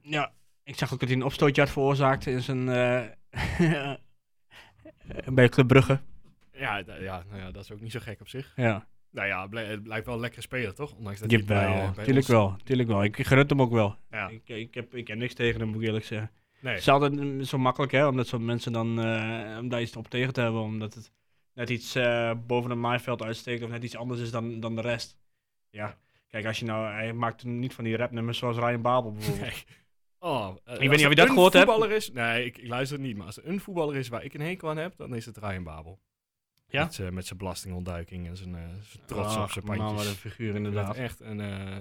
Ja. Ik zag ook dat hij een opstootje had veroorzaakt in zijn... bij Club Brugge.
ja, ja, nou ja, dat is ook niet zo gek op zich.
Ja.
Nou ja, het blijft wel een lekkere speler, toch? Ondanks dat hij het
Jawel,
bij, bij
tuurlijk
ons-
wel, tuurlijk wel. Ik gun het hem ook wel.
Ja.
Ik, ik, heb, ik heb niks tegen hem, moet ik eerlijk zeggen.
Nee.
Het is altijd mm, zo makkelijk, hè, omdat zo'n mensen dan, eh, om daar iets op tegen te hebben, omdat het net iets eh, boven het maaiveld uitsteekt of net iets anders is dan, dan de rest. Ja, kijk, als je nou, hij maakt niet van die rapnummers zoals Ryan Babel bijvoorbeeld.
Nee. Oh, eh,
weet
als
niet of je dat
een
gehoord hebt.
voetballer Is, nee, ik, ik luister het niet. Maar als er een voetballer is waar ik een hekel aan heb, dan is het Ryan Babel.
Ja?
Met, z'n- met zijn belastingontduiking en zijn, eh, zijn trots op
Ach,
zijn
man,
pandjes.
wat een figuur inderdaad.
Echt een, eh,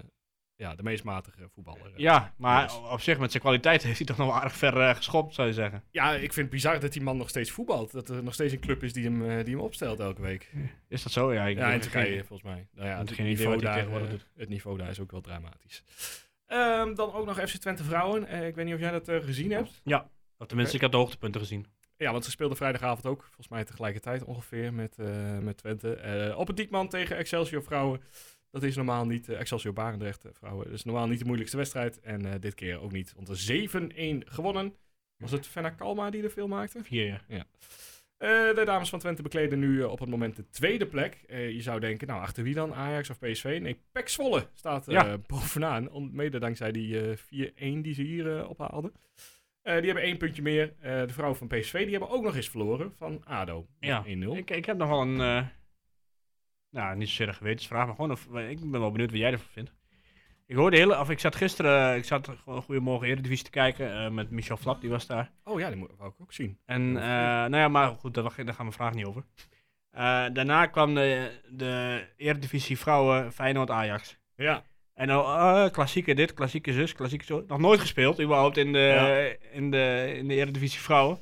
ja, de meest matige voetballer. eh.
Ja, maar op zich met zijn kwaliteit heeft hij toch nog wel aardig ver eh, geschopt, zou je zeggen.
Ja, ik vind het bizar dat die man nog steeds voetbalt. Dat er nog steeds een club is die hem, eh, die hem opstelt elke week.
Is dat zo? Ja, ik
Ja, in Turkije
geen-
volgens mij. Nou ja, het,
geen
niveau daar, eh, het niveau daar is ook wel dramatisch. Ehm, dan ook nog FC Twente Vrouwen. Eh, ik weet niet of jij dat eh, gezien hebt.
Of tenminste, ik had de hoogtepunten gezien.
Ja, want ze speelden vrijdagavond ook. Volgens mij tegelijkertijd ongeveer met, eh, met Twente. Eh, op het Diekman tegen Excelsior Vrouwen. Dat is normaal niet, eh, Excelsior Barendrecht Vrouwen. Dat is normaal niet de moeilijkste wedstrijd. En dit keer ook niet. Want er 7-1 gewonnen. Was het Fenna Kalma die de veel maakte?
Ja.
Eh, de dames van Twente bekleden nu op het moment de tweede plek. Je zou denken, nou, achter wie dan? Ajax of PSV? Nee, PEC Zwolle staat
Ja.
bovenaan. Mede dankzij die eh 4-1 die ze hier ophaalden. Eh, die hebben één puntje meer. Eh, de vrouwen van PSV die hebben ook nog eens verloren van ADO.
Ja,
1-0.
Ik, ik heb nog wel een, eh, nou, niet zozeer een gewetensvraag, maar gewoon, of, ik ben wel benieuwd wat jij ervan vindt. Ik hoorde hele, of ik zat gisteren, ik zat gewoon Goedemorgen Eredivisie te kijken met Michel Flap, die was daar.
Oh ja, die moet, ik ook zien.
En, nou ja, maar goed, daar, daar gaan we vraag niet over. Daarna kwam de, de Eredivisie vrouwen Feyenoord-Ajax.
Ja,
En nou, eh, klassieke dit, klassieke zus, klassieke zo. Nog nooit gespeeld, überhaupt, in de,
Ja.
in de, in de Eredivisie vrouwen.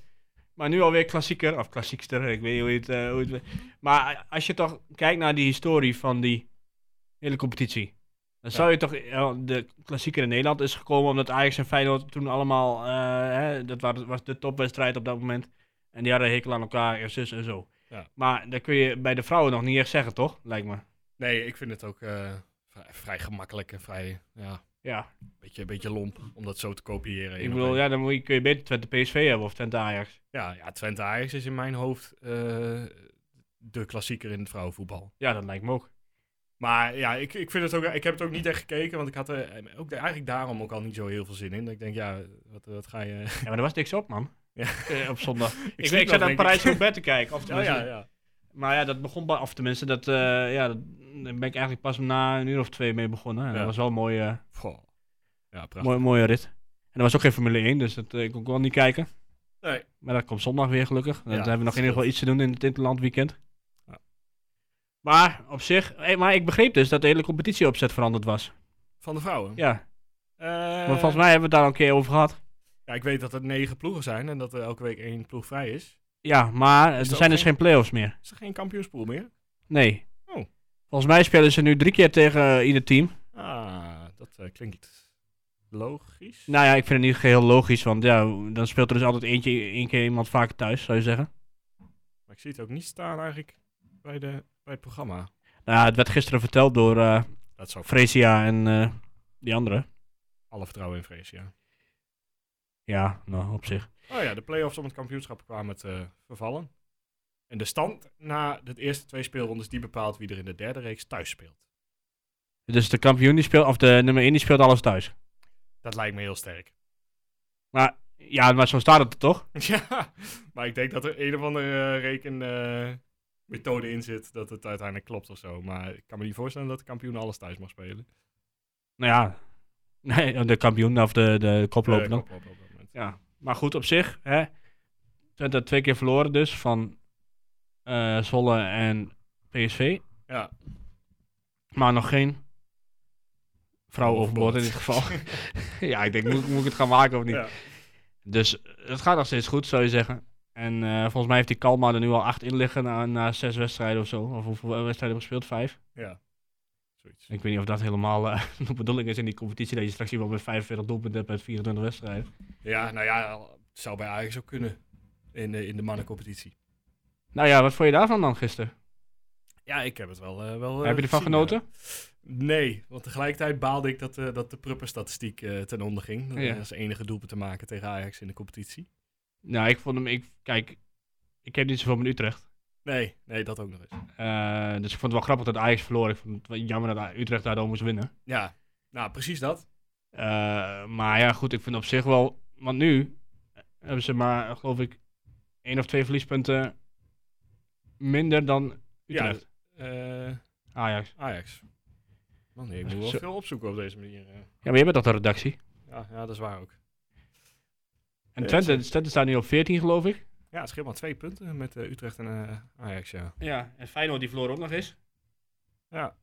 Maar nu alweer klassieker, of klassiekster, ik weet niet hoe het... eh, hoe het maar als je toch kijkt naar die historie van die hele competitie. Dan zou je toch... de klassieker in Nederland is gekomen omdat Ajax en Feyenoord toen allemaal... eh, hè, dat was, was de topwedstrijd op dat moment. En die hadden hekel aan elkaar en zus en zo.
Ja.
Maar dat kun je bij de vrouwen nog niet echt zeggen, toch? Lijkt me.
nee, ik vind het ook eh, vrij, vrij gemakkelijk en vrij, ja,
Ja.
Beetje, beetje lomp om dat zo te kopiëren.
Ik bedoel, ja, dan moet je, kun je beter Twente PSV hebben of Twente Ajax.
Ja, ja Twente Ajax is in mijn hoofd uh, de klassieker in het vrouwenvoetbal.
Ja, dat lijkt me ook.
Maar ja, ik, ik, vind het ook, ik heb het ook niet echt gekeken, want ik had er ook eigenlijk daarom ook al niet zo heel veel zin in. Dat ik denk, ja, wat, wat ga je...
Ja, maar er was niks op, man. Ja. Uh, op zondag. ik, ik, ik zat naar Parijs op bed te kijken. Of,
oh, ja, ja.
Maar ja, dat begon, of tenminste, dat, uh, ja, dat, daar ben ik eigenlijk pas na een uur of twee mee begonnen. En dat was wel een mooie, ja, mooie, mooie rit. En er was ook geen Formule 1, dus dat uh, ik kon wel niet kijken.
Nee.
Maar dat komt zondag weer gelukkig. Dan hebben we nog in ieder geval iets te doen in het Interland weekend. Ja. Maar op zich, hey, maar ik begreep dus dat de hele competitieopzet veranderd was.
Van de vrouwen?
Ja. Uh, maar volgens mij hebben we het daar al een keer over gehad.
Ja, ik weet dat er negen ploegen zijn en dat er elke week één ploeg vrij is.
Ja, maar er zijn dus geen play-offs meer.
Is er geen kampioenspool meer?
Nee. Oh. Volgens mij spelen ze nu drie keer tegen ieder team.
Ah, dat uh, klinkt logisch.
Nou ja, ik vind het niet heel logisch, want ja, dan speelt er dus altijd eentje, één keer iemand vaker thuis, zou je zeggen.
Maar ik zie het ook niet staan eigenlijk bij, de, bij het programma.
Nou het werd gisteren verteld door uh, Fresia en uh, die andere.
Alle vertrouwen in Fresia.
Ja, nou, op zich.
Oh ja, de play-offs om het kampioenschap kwamen te vervallen. En de stand na de eerste twee speelrondes die bepaalt wie er in de derde reeks thuis speelt.
Dus de kampioen die speelt, of de nummer 1 die speelt alles thuis?
Dat lijkt me heel sterk.
Maar ja, maar zo staat het er toch?
ja, maar ik denk dat er een of andere uh, rekenmethode uh, in zit dat het uiteindelijk klopt of zo. Maar ik kan me niet voorstellen dat de kampioen alles thuis mag spelen.
Nou ja, nee, de kampioen of de, de koploper dan. Ja, maar goed op zich. Hè. Twente twee keer verloren dus van Zwolle en PSV.
Ja.
Maar nog geen vrouw overboord in dit geval. ja, ik denk, moet, moet ik het gaan maken of niet? Ja. Dus het gaat nog steeds goed, zou je zeggen. En uh, volgens mij heeft die Kalma er nu al acht in liggen na, na zes wedstrijden of zo. Of hoeveel wedstrijden gespeeld? Vijf?
Ja.
Zoiets. Ik weet niet of dat helemaal uh, de bedoeling is in die competitie. Dat je straks iemand met 45 doelpunten hebt met 24 wedstrijden.
Ja, nou ja, het zou bij Ajax ook kunnen. In de, in de mannencompetitie.
Nou ja, wat vond je daarvan dan gisteren?
Ja, ik heb het wel. Uh, wel
heb je ervan genoten?
Nee, want tegelijkertijd baalde ik dat, uh, dat de Prupper-statistiek uh, ten onder ging. Ja. Als enige doelpunt te maken tegen Ajax in de competitie.
Nou, ik vond hem... Ik, kijk, ik heb niet zoveel met Utrecht.
Nee, nee, dat ook nog eens.
Uh, dus ik vond het wel grappig dat Ajax verloor. Ik vond het wel jammer dat Utrecht daardoor moest winnen.
Ja, nou, precies dat.
maar ja, goed, ik vind op zich wel... Want nu hebben ze maar, geloof ik, één of twee verliespunten minder dan Utrecht. Ja, Ajax.
Ajax. Man, nee, ik moet wel Zo. veel opzoeken op deze manier. Ja,
maar je bent toch de redactie?
Ja, ja, dat is waar ook.
En Twente, Twente staat nu op 14, geloof ik.
Ja, het scheelt maar twee punten met uh, Utrecht en uh, Ajax, ja.
Ja, en Feyenoord die verloor ook nog eens.
Ja.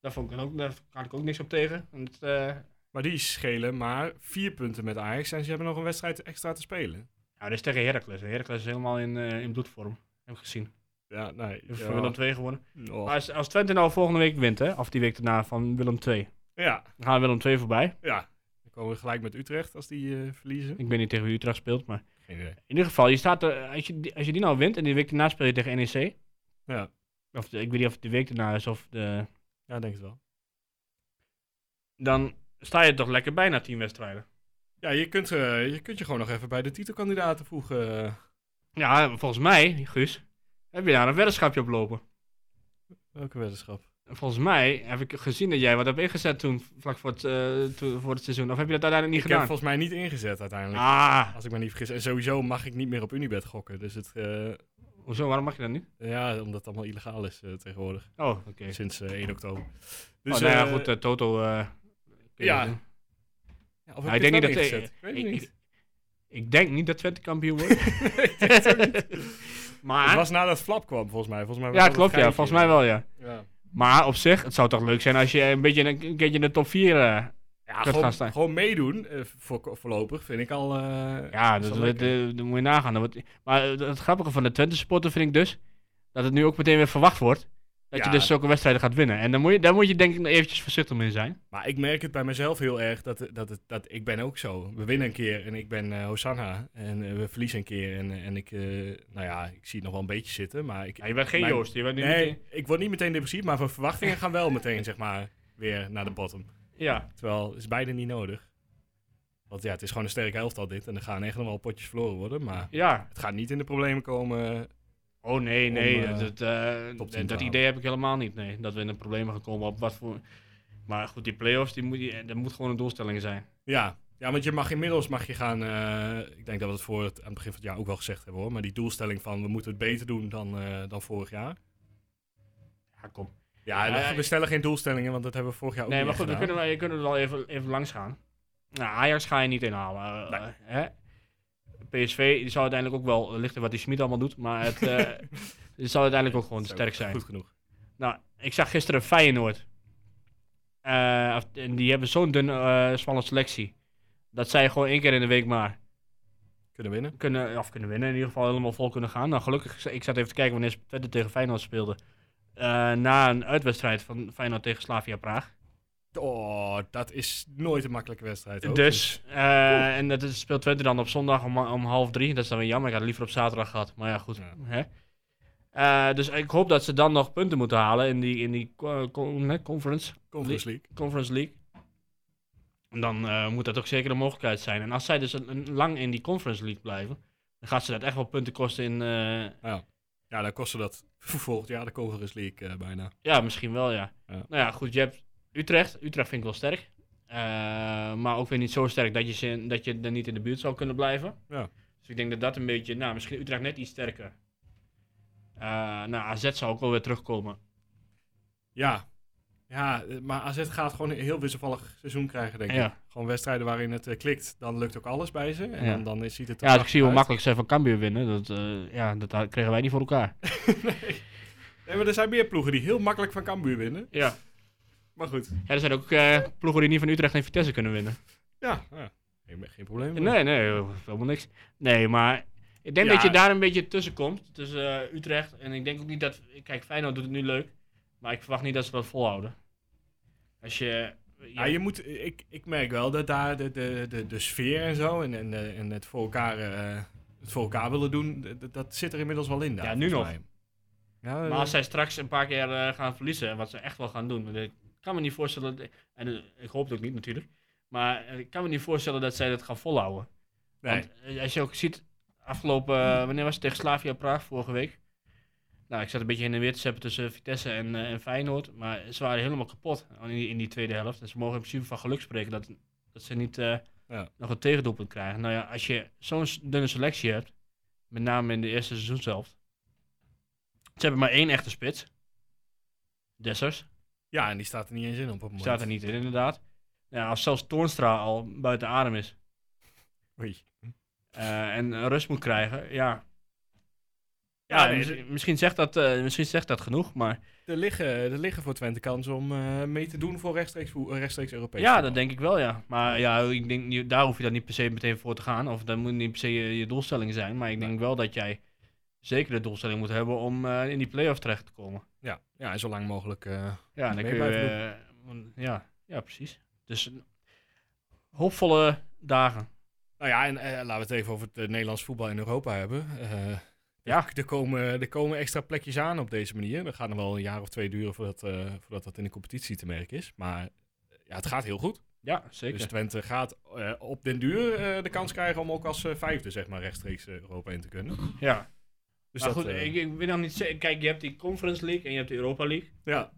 Daar, vond ik ook, daar kan ik ook niks op tegen. Want, uh...
Maar die schelen maar vier punten met Ajax en ze hebben nog een wedstrijd extra te spelen.
Ja, dat is tegen Heracles. Heracles is helemaal in, in bloedvorm. Heb ik gezien.
Ja, nee.
Dus ja. Willem 2 gewonnen. Oh. Maar als, als Twente nou volgende week wint, hè, of die week daarna van Willem 2.
Ja.
Dan gaan Willem 2 voorbij.
Ja. Dan komen we gelijk met Utrecht als die verliezen.
Ik weet niet tegen wie Utrecht speelt, maar... Geen idee. In ieder geval, je staat er, als, je, als je die nou wint en die week daarna speel je tegen NEC.
Ja.
Of de, ik weet niet of het de week daarna is of de...
Ja, denk het wel.
Dan sta je toch lekker bijna 10 wedstrijden.
Ja, je kunt, uh, je kunt je gewoon nog even bij de titelkandidaten voegen.
Ja, volgens mij, Guus, heb je daar een weddenschapje op lopen?
Welke weddenschap?
Volgens mij heb ik gezien dat jij wat hebt ingezet toen, vlak voor het, uh, voor het seizoen. Of heb je dat uiteindelijk niet
ik
gedaan?
Ik heb volgens mij niet ingezet uiteindelijk.
Ah.
Als ik me niet vergis. En sowieso mag ik niet meer op Unibet gokken. Dus het, uh...
Hoezo, waarom mag je dat niet?
Ja, omdat het allemaal illegaal is uh, tegenwoordig.
Oh, oké. Okay.
Sinds 1 oktober.
Dus, oh, nou ja, goed, Toto...
ja. ja
of ik denk niet dat... Ik, ik, ik, ik, denk niet dat Twente kampioen wordt.
Maar... Het was nadat Flap kwam, volgens mij. Volgens mij
ja, klopt, ja. Volgens mij wel, ja. ja. Maar op zich, het zou toch leuk zijn als je een beetje een, een keertje in de top 4 uh,
ja, gewoon. Gewoon meedoen, uh, voor, voorlopig, vind ik al... Uh,
ja, dat, dat, dat, moet je nagaan. Maar het grappige van de Twente supporter vind ik dus, dat het nu ook meteen weer verwacht wordt. Dat je dus zulke wedstrijden gaat winnen. En dan moet je, daar moet je denk ik eventjes voorzichtig mee zijn.
Maar ik merk het bij mezelf heel erg dat, dat, dat, dat ik ben ook zo. We winnen een keer en ik ben uh, Hosanna. En uh, we verliezen een keer en, en ik, uh, nou ja, ik zie het nog wel een beetje zitten. Maar ik,
ja, je bent geen Joost. Je bent
nee, meteen... ik word niet meteen depressief, maar mijn verwachtingen gaan wel meteen, zeg maar, weer naar de bottom.
Ja.
Terwijl het is beide niet nodig. Want ja, het is gewoon een sterke elftal dit. En er gaan echt nog wel potjes verloren worden. Maar
Ja.
het gaat niet in de problemen komen.
Oh nee, nee.
Om, eh,
dat eh,
top 10
dat, idee heb ik helemaal niet. Nee. Dat we in de problemen gaan komen op wat voor... Maar goed, die play-offs, die moet, die, dat moet gewoon een doelstelling zijn.
Ja. ja, want je mag inmiddels mag je gaan... eh, ik denk dat we het voor het, aan het begin van het jaar ook wel gezegd hebben hoor. Maar die doelstelling van we moeten het beter doen dan, dan vorig jaar.
Ja, kom.
Ja,
Ja,
we stellen geen doelstellingen, want dat hebben we vorig jaar ook
Nee,
niet
maar goed, we
gedaan.
kunnen, wel- je kunnen er wel even, even langs gaan. Nou, Ajax ga je niet inhalen.
Nee.
hè? PSV die zou uiteindelijk ook wel, lichter wat die Smit allemaal doet, maar het, eh, het zou uiteindelijk ook gewoon sterk zijn.
Goed genoeg.
Nou, ik zag gisteren Feyenoord. Eh, en die hebben zo'n dun, eh smalle selectie. Dat zij gewoon één keer in de week maar
Kunnen winnen.
kunnen, of kunnen winnen. In ieder geval helemaal vol kunnen gaan. Nou, gelukkig, ik zat even te kijken wanneer Twente tegen Feyenoord speelde. Eh, na een uitwedstrijd van Feyenoord tegen Slavia Praag.
Oh, dat is nooit een makkelijke wedstrijd. ook.
Dus, eh, en dat is, speelt Twente dan op zondag om, om half drie. Dat is dan weer jammer. Ik had het liever op zaterdag gehad. Maar ja, goed.
Ja.
Hè? Eh, dus ik hoop dat ze dan nog punten moeten halen in die, in die hè, conference,
Conference League.
conference League. En dan eh, moet dat ook zeker een mogelijkheid zijn. En als zij dus een, een- lang in die Conference League blijven, dan gaat ze dat echt wel punten kosten in. eh,
Ja, dan kostte dat volgend jaar de Conference League eh, bijna.
ja, misschien wel, ja.
Ja.
Nou ja, goed, je hebt Utrecht. Utrecht vind ik wel sterk. Eh, maar ook weer niet zo sterk dat je, ze, dat je er niet in de buurt zou kunnen blijven.
Ja.
Dus ik denk dat dat een beetje, nou, misschien Utrecht net iets sterker. Eh nou, AZ zou ook wel weer terugkomen.
Ja. Ja, maar AZ gaat gewoon een heel wisselvallig seizoen krijgen, denk ik.
Ja.
Gewoon wedstrijden waarin het eh, klikt, dan lukt ook alles bij ze. En
Ja.
dan, dan is- ziet het er
Ja, ik zie hoe makkelijk ze van Cambuur winnen, dat, ja, dat kregen wij niet voor elkaar.
nee. nee, maar er zijn meer ploegen die heel makkelijk van Cambuur winnen.
Ja.
Maar goed.
ja er zijn ook eh, ploegen die niet van Utrecht en Vitesse kunnen winnen.
Ja, ja. Geen, geen probleem.
Nee, nee, helemaal niks. Nee, maar ik denk
Ja.
dat je daar een beetje tussen komt. Tussen eh, Utrecht. En ik denk ook niet dat. Kijk, Feyenoord doet het nu leuk. Maar ik verwacht niet dat ze dat volhouden. Als je.
Ja, je moet, ik, ik merk wel dat daar de, de, de, de sfeer en zo en, en, eh, en het, voor elkaar, eh, het voor elkaar willen doen, dat zit er inmiddels wel in daar.
Ja, nu nog.
Ja,
maar als zij straks een paar keer eh, gaan verliezen, wat ze echt wel gaan doen. Kan me niet voorstellen. En eh, ik hoop het ook niet natuurlijk. Maar eh, ik kan me niet voorstellen dat zij dat gaan volhouden.
nee.
Want eh, als je ook ziet, afgelopen, wanneer was het tegen Slavia Praag vorige week? Nou, ik zat een beetje in de weer te zeppen tussen Vitesse en, en Feyenoord. Maar ze waren helemaal kapot in die, in die tweede helft. En ze mogen in principe van geluk spreken dat, dat ze niet
Ja.
nog een tegendoelpunt krijgen. Nou ja, als je zo'n dunne selectie hebt, met name in de eerste seizoenshelft. Ze hebben maar één echte spits. Dessers.
Ja, en die staat er niet eens in op het moment.
Staat er niet in, inderdaad. Ja, als zelfs Toornstra al buiten adem is.
Oei.
eh, en rust moet krijgen, ja.
Ja,
Ja,
nee,
mis- misschien, zegt dat, eh, misschien zegt dat genoeg, maar
Er liggen, er liggen voor Twente kansen om eh, mee te doen voor rechtstreeks, rechtstreeks Europees
ja,
voetbal.
dat denk ik wel, ja. Maar ja, ik denk, daar hoef je dan niet per se meteen voor te gaan, of dat moet niet per se je, je doelstelling zijn, maar ik denk wel dat jij zeker de doelstelling moet hebben om eh, in die play-off terecht te komen.
Ja, ja, en zo lang mogelijk. eh,
Ja, en dan
Mee
kun je,
blijven
eh, ja, ja, precies. Dus hoopvolle dagen.
nou ja, en laten we het even over het Nederlands voetbal in Europa hebben.
Ja.
Er komen, er komen extra plekjes aan op deze manier. Dat gaat nog wel een jaar of twee duren voordat, voordat dat in de competitie te merken is. Maar ja, het gaat heel goed.
Ja, zeker.
Dus Twente gaat op den duur de kans krijgen om ook als vijfde zeg maar, rechtstreeks Europa in te kunnen.
ja.
Dus
maar
dat,
goed,
eh,
ik, ik weet nog niet zeker. Kijk, je hebt die Conference League en je hebt de Europa League.
ja.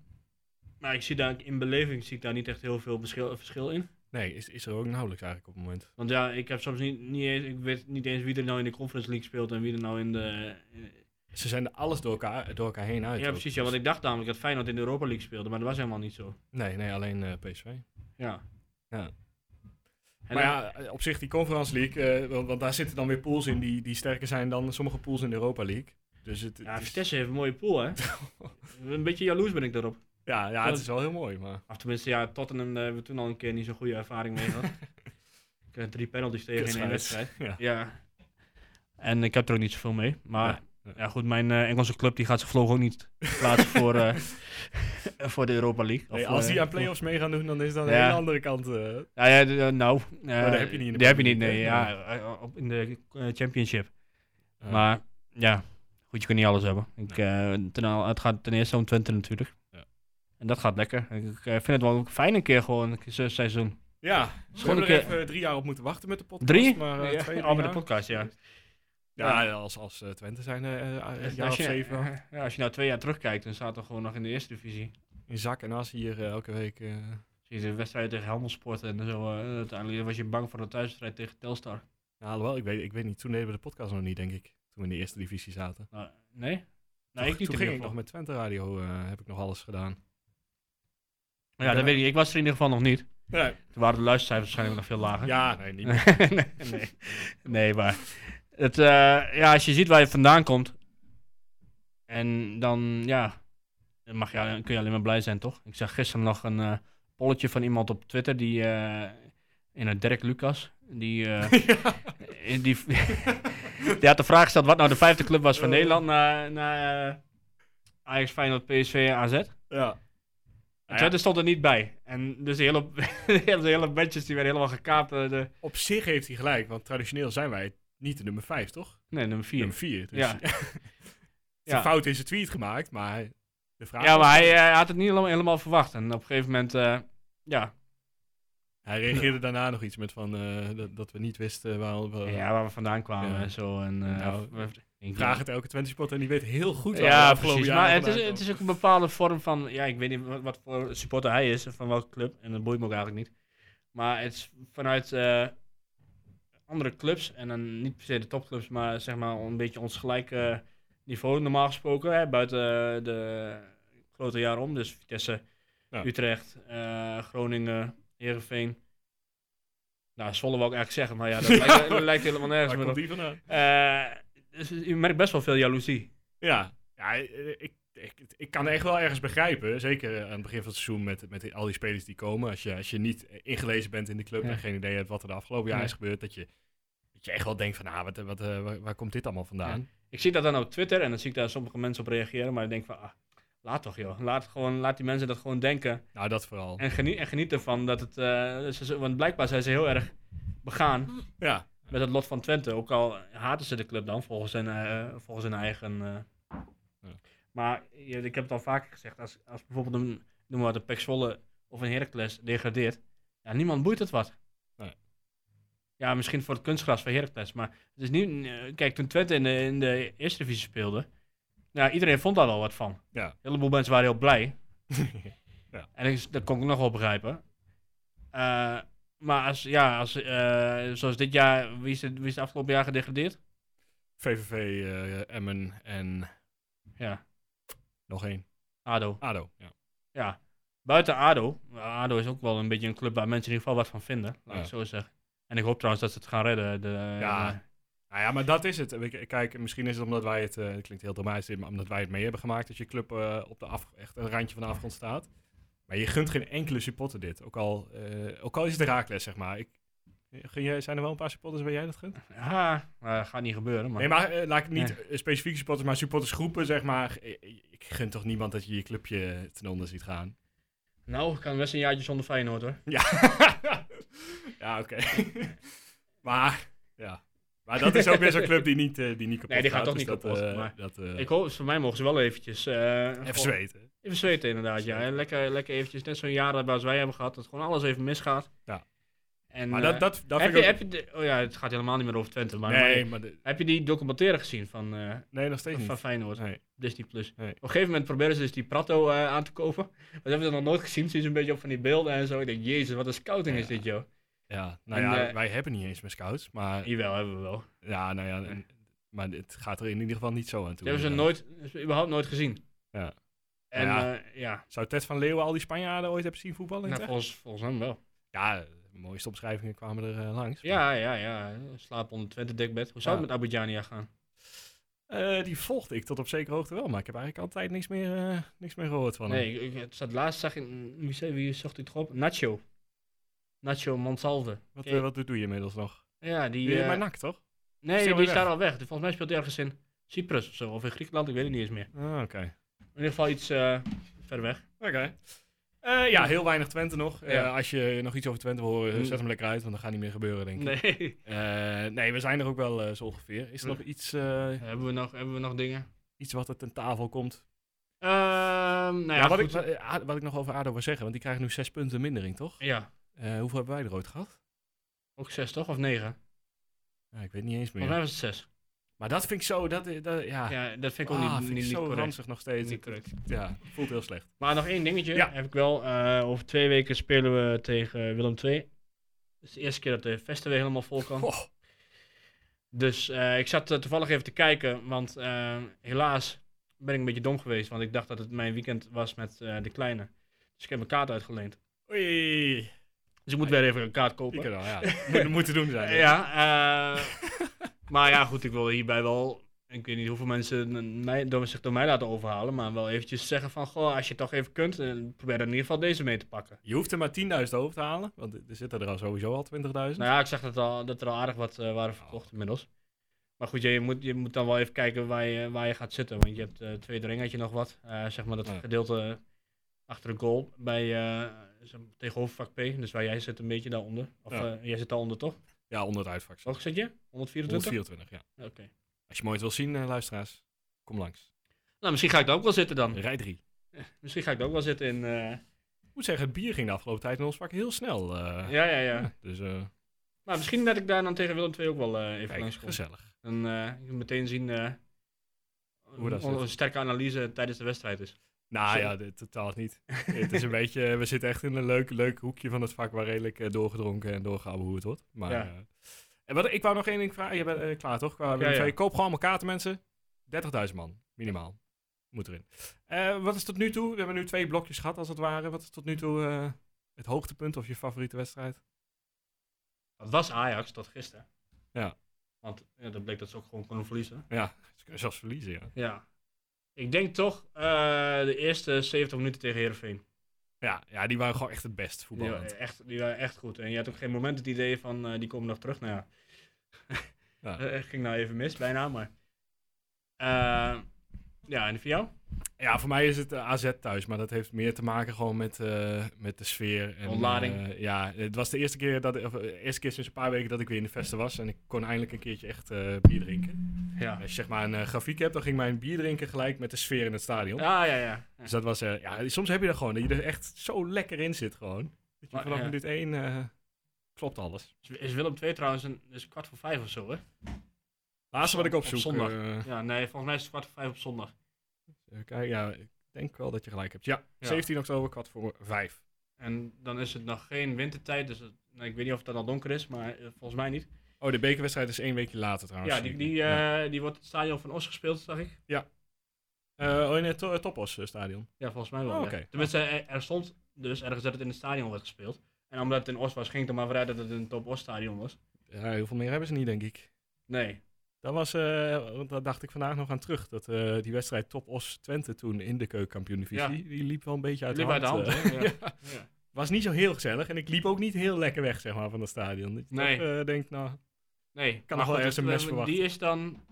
Maar ik zie daar in beleving zie ik daar niet echt heel veel verschil, verschil in.
Nee, is, is er ook nauwelijks eigenlijk op het moment.
Want ja, ik heb soms niet, niet eens, ik weet niet eens wie er nou in de Conference League speelt en wie er nou in de.
Ze zijn er alles door elkaar, door elkaar heen uit.
ja,
ook.
precies. Ja, want ik dacht namelijk dat Feyenoord in de Europa League speelde, maar dat was helemaal niet zo.
Nee, nee, alleen eh, PSV.
Ja.
Ja.
En
maar
dan-
ja, op zich die Conference League, eh, want, want daar zitten dan weer pools in die, die sterker zijn dan sommige pools in de Europa League. Dus het,
ja,
het is-
Vitesse heeft een mooie pool, hè? een beetje jaloers ben ik daarop.
ja, ja, het is wel heel mooi, maar...
Of tenminste, ja, Tottenham daar hebben we toen al een keer niet zo'n goede ervaring mee gehad. ik heb drie penalties tegen in één wedstrijd.
Ja.
Ja. En ik heb er ook niet zoveel mee. Maar. Ja, goed, mijn eh, Engelse club die gaat zich vlog ook niet plaatsen voor, eh, voor de Europa League.
Nee,
Of,
als
eh,
die aan play-offs mee gaan doen, dan is dat een hele andere kant. eh.
Ja, ja, eh, nou. eh,
daar heb je niet in de
Die heb je niet, nee. Ja, eh, op, in de eh, Championship. Maar ja, goed, je kunt niet alles hebben. Ik, eh, ten, het gaat ten eerste om Twente natuurlijk.
Ja.
En dat gaat lekker. Ik eh, vind het wel fijn een keer gewoon een seizoen.
Ja, we hebben er even drie jaar op moeten wachten met de podcast.
Drie?
Maar, uh,
ja,
twee,
al met de podcast, ja.
Ja, ja. als, als uh, Twente zijn uh, jaar
als je,
zeven.
Ja, als je nou twee jaar terugkijkt, dan staat er gewoon nog in de eerste divisie.
In zak en as hier elke week.
Zie je de wedstrijd tegen Helmelsport en zo. uiteindelijk was je bang voor de thuiswedstrijd tegen Telstar.
Ja, alhoewel, ik weet, ik weet niet. Toen deden we de podcast nog niet, denk ik. Toen we in de eerste divisie zaten.
Uh, nee?
Nee, ik niet. Toen ging ik nog met Twente Radio, heb ik nog alles gedaan.
Ja, dat weet ik. Ik was er in ieder geval nog niet. Nee. Toen waren de luistercijfers waarschijnlijk nog veel lager.
Ja, nee, niet meer.
nee, nee, nee, maar het, uh, ja, als je ziet waar je vandaan komt, en dan, ja, dan mag je, kun je alleen maar blij zijn, toch? Ik zag gisteren nog een uh, polletje van iemand op Twitter, die, uh, in het Dirk Lucas, die, ja. die, die had de vraag gesteld wat nou de vijfde club was van Nederland na, na Ajax, Feyenoord, PSV en AZ.
Ja.
En Twente stond er niet bij. En dus de hele, de hele bandjes die werden helemaal gekaapt. De...
Op zich heeft hij gelijk, want traditioneel zijn wij niet de nummer 5, toch?
Nee, nummer 4.
Nummer 4. Dus
ja.
ja. fout in zijn tweet gemaakt, maar de vraag
Ja, maar hij, hij, had het niet helemaal, verwacht. En op een gegeven moment, uh, ja.
Hij reageerde daarna nog iets met van uh, dat, dat, we niet wisten waar we,
ja, waar we vandaan kwamen
ja.
en zo. En, uh,
nou, ik vraag het elke Twente supporter en die weet heel goed
ja, precies. Maar het is, het is ook een bepaalde vorm van, ja, ik weet niet wat, wat, voor supporter hij is, van welke club, en dat boeit me ook eigenlijk niet. Maar het is vanuit andere clubs, en dan niet per se de topclubs, maar zeg maar een beetje ons gelijke niveau normaal gesproken, hè, buiten de grote jaren om. Dus Vitesse, ja. Utrecht, uh, Groningen, Heerenveen. Nou, Zwolle wil ik eigenlijk zeggen, maar ja, dat, lijkt, dat lijkt, helemaal nergens
meer op.
Uh, dus je merkt best wel veel jaloezie.
Ja, ja ik, ik, ik kan echt wel ergens begrijpen. Zeker aan het begin van het seizoen met, met al die spelers die komen. Als je, als je niet ingelezen bent in de club ja. en geen idee hebt wat er de afgelopen jaar ja. is gebeurd. Dat je, dat je echt wel denkt van, ah, wat, wat, uh, waar, waar, komt dit allemaal vandaan?
Ja. Ik zie dat dan op Twitter en dan zie ik daar sommige mensen op reageren. Maar ik denk van, ah, laat toch joh. Laat, gewoon, laat die mensen dat gewoon denken.
Nou, dat vooral.
En, geniet, en geniet ervan dat het, uh, want blijkbaar zijn ze heel erg begaan.
Ja
met het lot van Twente. Ook al haten ze de club dan, volgens hun, uh, volgens hun eigen... Ja. Maar ja, ik heb het al vaker gezegd, als, als bijvoorbeeld een, noem maar de Pek Zwolle of een Heracles degradeert, ja, niemand boeit het wat.
Nee.
Ja, misschien voor het kunstgras van Heracles, maar het is niet... Uh, kijk, toen Twente in de, in de eerste divisie speelde, ja, iedereen vond daar wel wat van.
Ja.
Een heleboel mensen waren heel blij.
ja.
En ik, dat kon ik nog wel begrijpen. Maar als, ja, als, uh, zoals dit jaar, wie is, het, wie is het afgelopen jaar gedegradeerd?
VVV, uh, Emmen en
ja.
Nog één.
ADO.
ADO, ja.
Ja, buiten ADO. ADO is ook wel een beetje een club waar mensen in ieder geval wat van vinden, laat
ja.
ik zo zeggen. En ik hoop trouwens dat ze het gaan redden. De,
ja.
Uh,
nou ja, maar dat is het. Kijk, misschien is het omdat wij het, uh, het klinkt heel dramatisch, maar omdat wij het mee hebben gemaakt dat je club uh, op de af, echt een randje van de afgrond staat. Maar je gunt geen enkele supporter dit. Ook al, uh, ook al is het raakles, zeg maar. Ik, jij, zijn er wel een paar supporters waar jij dat gunt?
Ja, uh, gaat niet gebeuren. Maar...
Nee, maar uh, laat ik niet nee. specifieke supporters, maar supportersgroepen, zeg maar. Ik gun toch niemand dat je je clubje ten onder ziet gaan?
Nou, ik kan best een jaartje zonder Feyenoord, hoor.
Ja, ja oké. maar, ja. Maar dat is ook weer zo'n club die niet, uh, die niet kapot
Nee, die gaat,
gaat
toch niet
dus
kapot.
Dat, uh,
maar
dat,
ik hoop, voor mij mogen ze wel eventjes...
even zweten.
Even zweten, inderdaad, ja. En lekker, lekker eventjes, net zo'n jaar als wij hebben gehad, dat gewoon alles even misgaat.
Ja.
En,
maar dat, dat, dat
heb,
je,
heb je de, oh ja, het gaat helemaal niet meer over Twente. Maar,
nee,
maar,
maar de,
heb je die documentaire gezien van,
nee, nog steeds
van,
niet.
Feyenoord?
Nee.
Disney Plus.
Nee.
Op een gegeven moment proberen ze dus die Prato uh, aan te kopen. Maar dat hebben we nog nooit gezien. Zien ze een beetje op van die beelden en zo. Ik denk, jezus, wat een scouting
ja.
is dit, joh.
Ja, nou
en,
ja,
uh,
wij hebben niet eens meer scouts, maar...
Jawel, hebben we wel.
Ja, nou ja, en, maar het gaat er in ieder geval niet zo aan toe.
Dat hebben ze nooit, überhaupt nooit gezien.
Ja.
En
ja.
Uh, ja.
Zou Ted van Leeuwen al die Spanjaarden ooit hebben zien voetballen?
Nou, volgens, volgens hem wel.
Ja, mooiste omschrijvingen kwamen er uh, langs.
Ja, ja, ja. Slaap onder Twente dekbed. Hoe zou ja. het met Abidjania gaan?
Uh, die volgde ik tot op zekere hoogte wel, maar ik heb eigenlijk altijd niks meer, uh, niks meer gehoord van
nee, hem. Nee, het zat laatst zag ik, wie, wie zocht ik op? Nacho. Nacho Monsalve.
Wat, wat doe je inmiddels nog?
Ja, die...
Die bij NAC, toch?
Nee, die, die is daar al weg. Volgens mij speelt hij ergens in Cyprus of zo, of in Griekenland, ik weet het niet eens meer.
Ah, oké. Okay.
In ieder geval iets ver weg.
Oké. Okay. Uh, ja, heel weinig Twente nog. Ja. Uh, als je nog iets over Twente wil horen, zet hem lekker uit, want dat gaat niet meer gebeuren, denk ik.
Nee.
Uh, nee, we zijn er ook wel zo ongeveer. Is er nog iets...
hebben, we nog, hebben we nog dingen?
Iets wat er ten tafel komt?
Uh, nou ja,
wat, ik, wat, ik nog over ADO wil zeggen, want die krijgen nu zes punten mindering, toch?
Ja.
hoeveel hebben wij er ooit gehad?
Ook zes, toch? Of negen?
Ik weet niet eens meer.
Volgens mij was het zes.
Maar dat vind ik zo, dat, dat ja.
ja, dat vind ik ook ah, niet, niet, niet
zo
ranzig
nog steeds. Niet correct. Ja, voelt heel slecht.
Maar nog één dingetje ja. heb ik wel. Uh, over twee weken spelen we tegen Willem II. Het is de eerste keer dat de Vesten weer helemaal vol kan. Oh. Dus uh, ik zat uh, toevallig even te kijken, want helaas ben ik een beetje dom geweest. Want ik dacht dat het mijn weekend was met de kleine. Dus ik heb mijn kaart uitgeleend.
Oei.
Dus ik moet weer even een kaart kopen.
Ik wel, ja. moet, moeten doen zijn.
ja, maar ja, goed, ik wil hierbij wel. Ik weet niet hoeveel mensen mij, door, zich door mij laten overhalen. Maar wel eventjes zeggen van, goh, als je toch even kunt, eh, probeer in ieder geval deze mee te pakken.
Je hoeft er maar 10.000 over te halen. Want er zitten er al sowieso al 20.000. Nou
ja, ik zag dat, al, dat er al aardig wat uh, waren verkocht inmiddels. Maar goed, je, moet, je moet dan wel even kijken waar je, waar je gaat zitten. Want je hebt uh, twee had je nog wat. zeg maar dat gedeelte achter de goal bij tegenover vak P. Dus waar jij zit een beetje daaronder. Of jij zit daaronder toch?
Ja, onder het uitvak.
Hoog zit je? 124?
124, ja.
Oké.
Als je mooi wil zien, uh, luisteraars, kom langs.
Nou, misschien ga ik daar ook wel zitten dan.
Rij 3.
misschien ga ik daar ook wel zitten in...
Uh... Ik moet zeggen, het bier ging de afgelopen tijd in ons vak heel snel. Uh...
Ja, ja, ja.
dus,
maar misschien dat ik daar dan tegen Willem II ook wel even Kijk, langs kom.
gezellig.
Dan meteen zien hoe dat een sterke analyse tijdens de wedstrijd is.
Nou ja, dit, totaal niet. het is een beetje, we zitten echt in een leuk, leuk hoekje van het vak waar redelijk uh, doorgedronken en doorgehouden wordt. Maar, ja. uh, en wat, ik wou nog één ding vragen. Je bent uh, klaar toch? Qua ja, ja. Koop gewoon elkaar kaarten mensen. 30.000 man, minimaal. Moet erin. wat is tot nu toe? We hebben nu twee blokjes gehad als het ware. Wat is tot nu toe het hoogtepunt of je favoriete wedstrijd?
Dat was Ajax tot gisteren.
Ja.
Want ja, dat bleek dat ze ook gewoon konden verliezen.
Ja, ze kunnen zelfs verliezen, ja.
Ja, ik denk toch uh, de eerste 70 minuten tegen Heerenveen.
Ja, ja, die waren gewoon echt het best voetbal.
Die, echt, die waren echt goed. En je had ook geen moment het idee van, uh, die komen nog terug. Nou ja, ja. ging nou even mis bijna, maar... Uh, ja, en voor jou?
Ja, voor mij is het AZ thuis, maar dat heeft meer te maken gewoon met, uh, met de sfeer.
En, Ontlading.
Uh, ja, het was de eerste keer, dat, of, eerste keer sinds een paar weken dat ik weer in de vesten was. En ik kon eindelijk een keertje echt bier drinken. Ja. Als je zeg maar een grafiek hebt, dan ging mijn bier drinken gelijk met de sfeer in het stadion.
Ja, ja, ja.
Dus dat was, ja, soms heb je er gewoon, dat je er echt zo lekker in zit gewoon. Dat je vanaf ja. minuut één klopt alles.
Is Willem II trouwens een, is kwart voor vijf of zo, hè?
Laatste wat ik opzoek.
Op zondag. ja, nee, volgens mij is het kwart voor vijf op zondag.
Kijk, ja, ik denk wel dat je gelijk hebt. Ja, 17 oktober, kwart voor vijf.
En dan is het nog geen wintertijd, dus nou, ik weet niet of het dan al donker is, maar uh, volgens mij niet.
Oh, de bekerwedstrijd is één weekje later trouwens.
Ja, die, die, ja. die wordt het stadion van Os gespeeld, zag ik.
Ja. Uh, oh, in het to Topos stadion?
Ja, volgens mij wel. Oh, ja. Tenminste, er, er, stond dus ergens dat het in het stadion werd gespeeld. En omdat het in Os was, ging het er maar vooruit dat het een Top Os stadion was.
Ja, heel veel meer hebben ze niet, denk ik.
Nee.
Dat was, uh, dat dacht ik vandaag nog aan terug. Dat uh, die wedstrijd Top Os Twente toen in de keukenkampioen divisie, ja. die liep wel een beetje uit
liep
de
hand. Uit de hand
ja. ja. Was niet zo heel gezellig en ik liep ook niet heel lekker weg, zeg maar, van het stadion. Dat je
nee.
toch, denkt, nou,
nee.
kan nog wel ergens een mes verwachten.
Die is dan...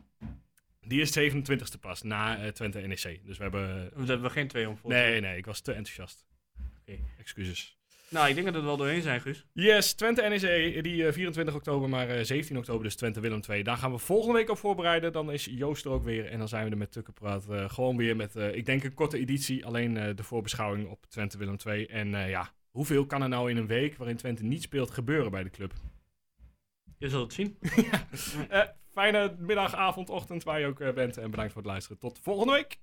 Die is 27e pas, na Twente NEC. Dus we hebben...
We hebben geen twee om
Nee, nee, ik was te enthousiast. Oké. Excuses.
Nou, ik denk dat we er wel doorheen zijn, Guus.
Yes, Twente NEC, die uh, 24 oktober, maar uh, 17 oktober dus Twente Willem 2. Daar gaan we volgende week op voorbereiden. Dan is Joost er ook weer en dan zijn we er met Tukkenpraat uh, gewoon weer met, ik denk een korte editie. Alleen de voorbeschouwing op Twente Willem 2. En ja, hoeveel kan er nou in een week waarin Twente niet speelt gebeuren bij de club?
Je zult het zien.
fijne middag, avond, ochtend waar je ook bent. En bedankt voor het luisteren. Tot volgende week.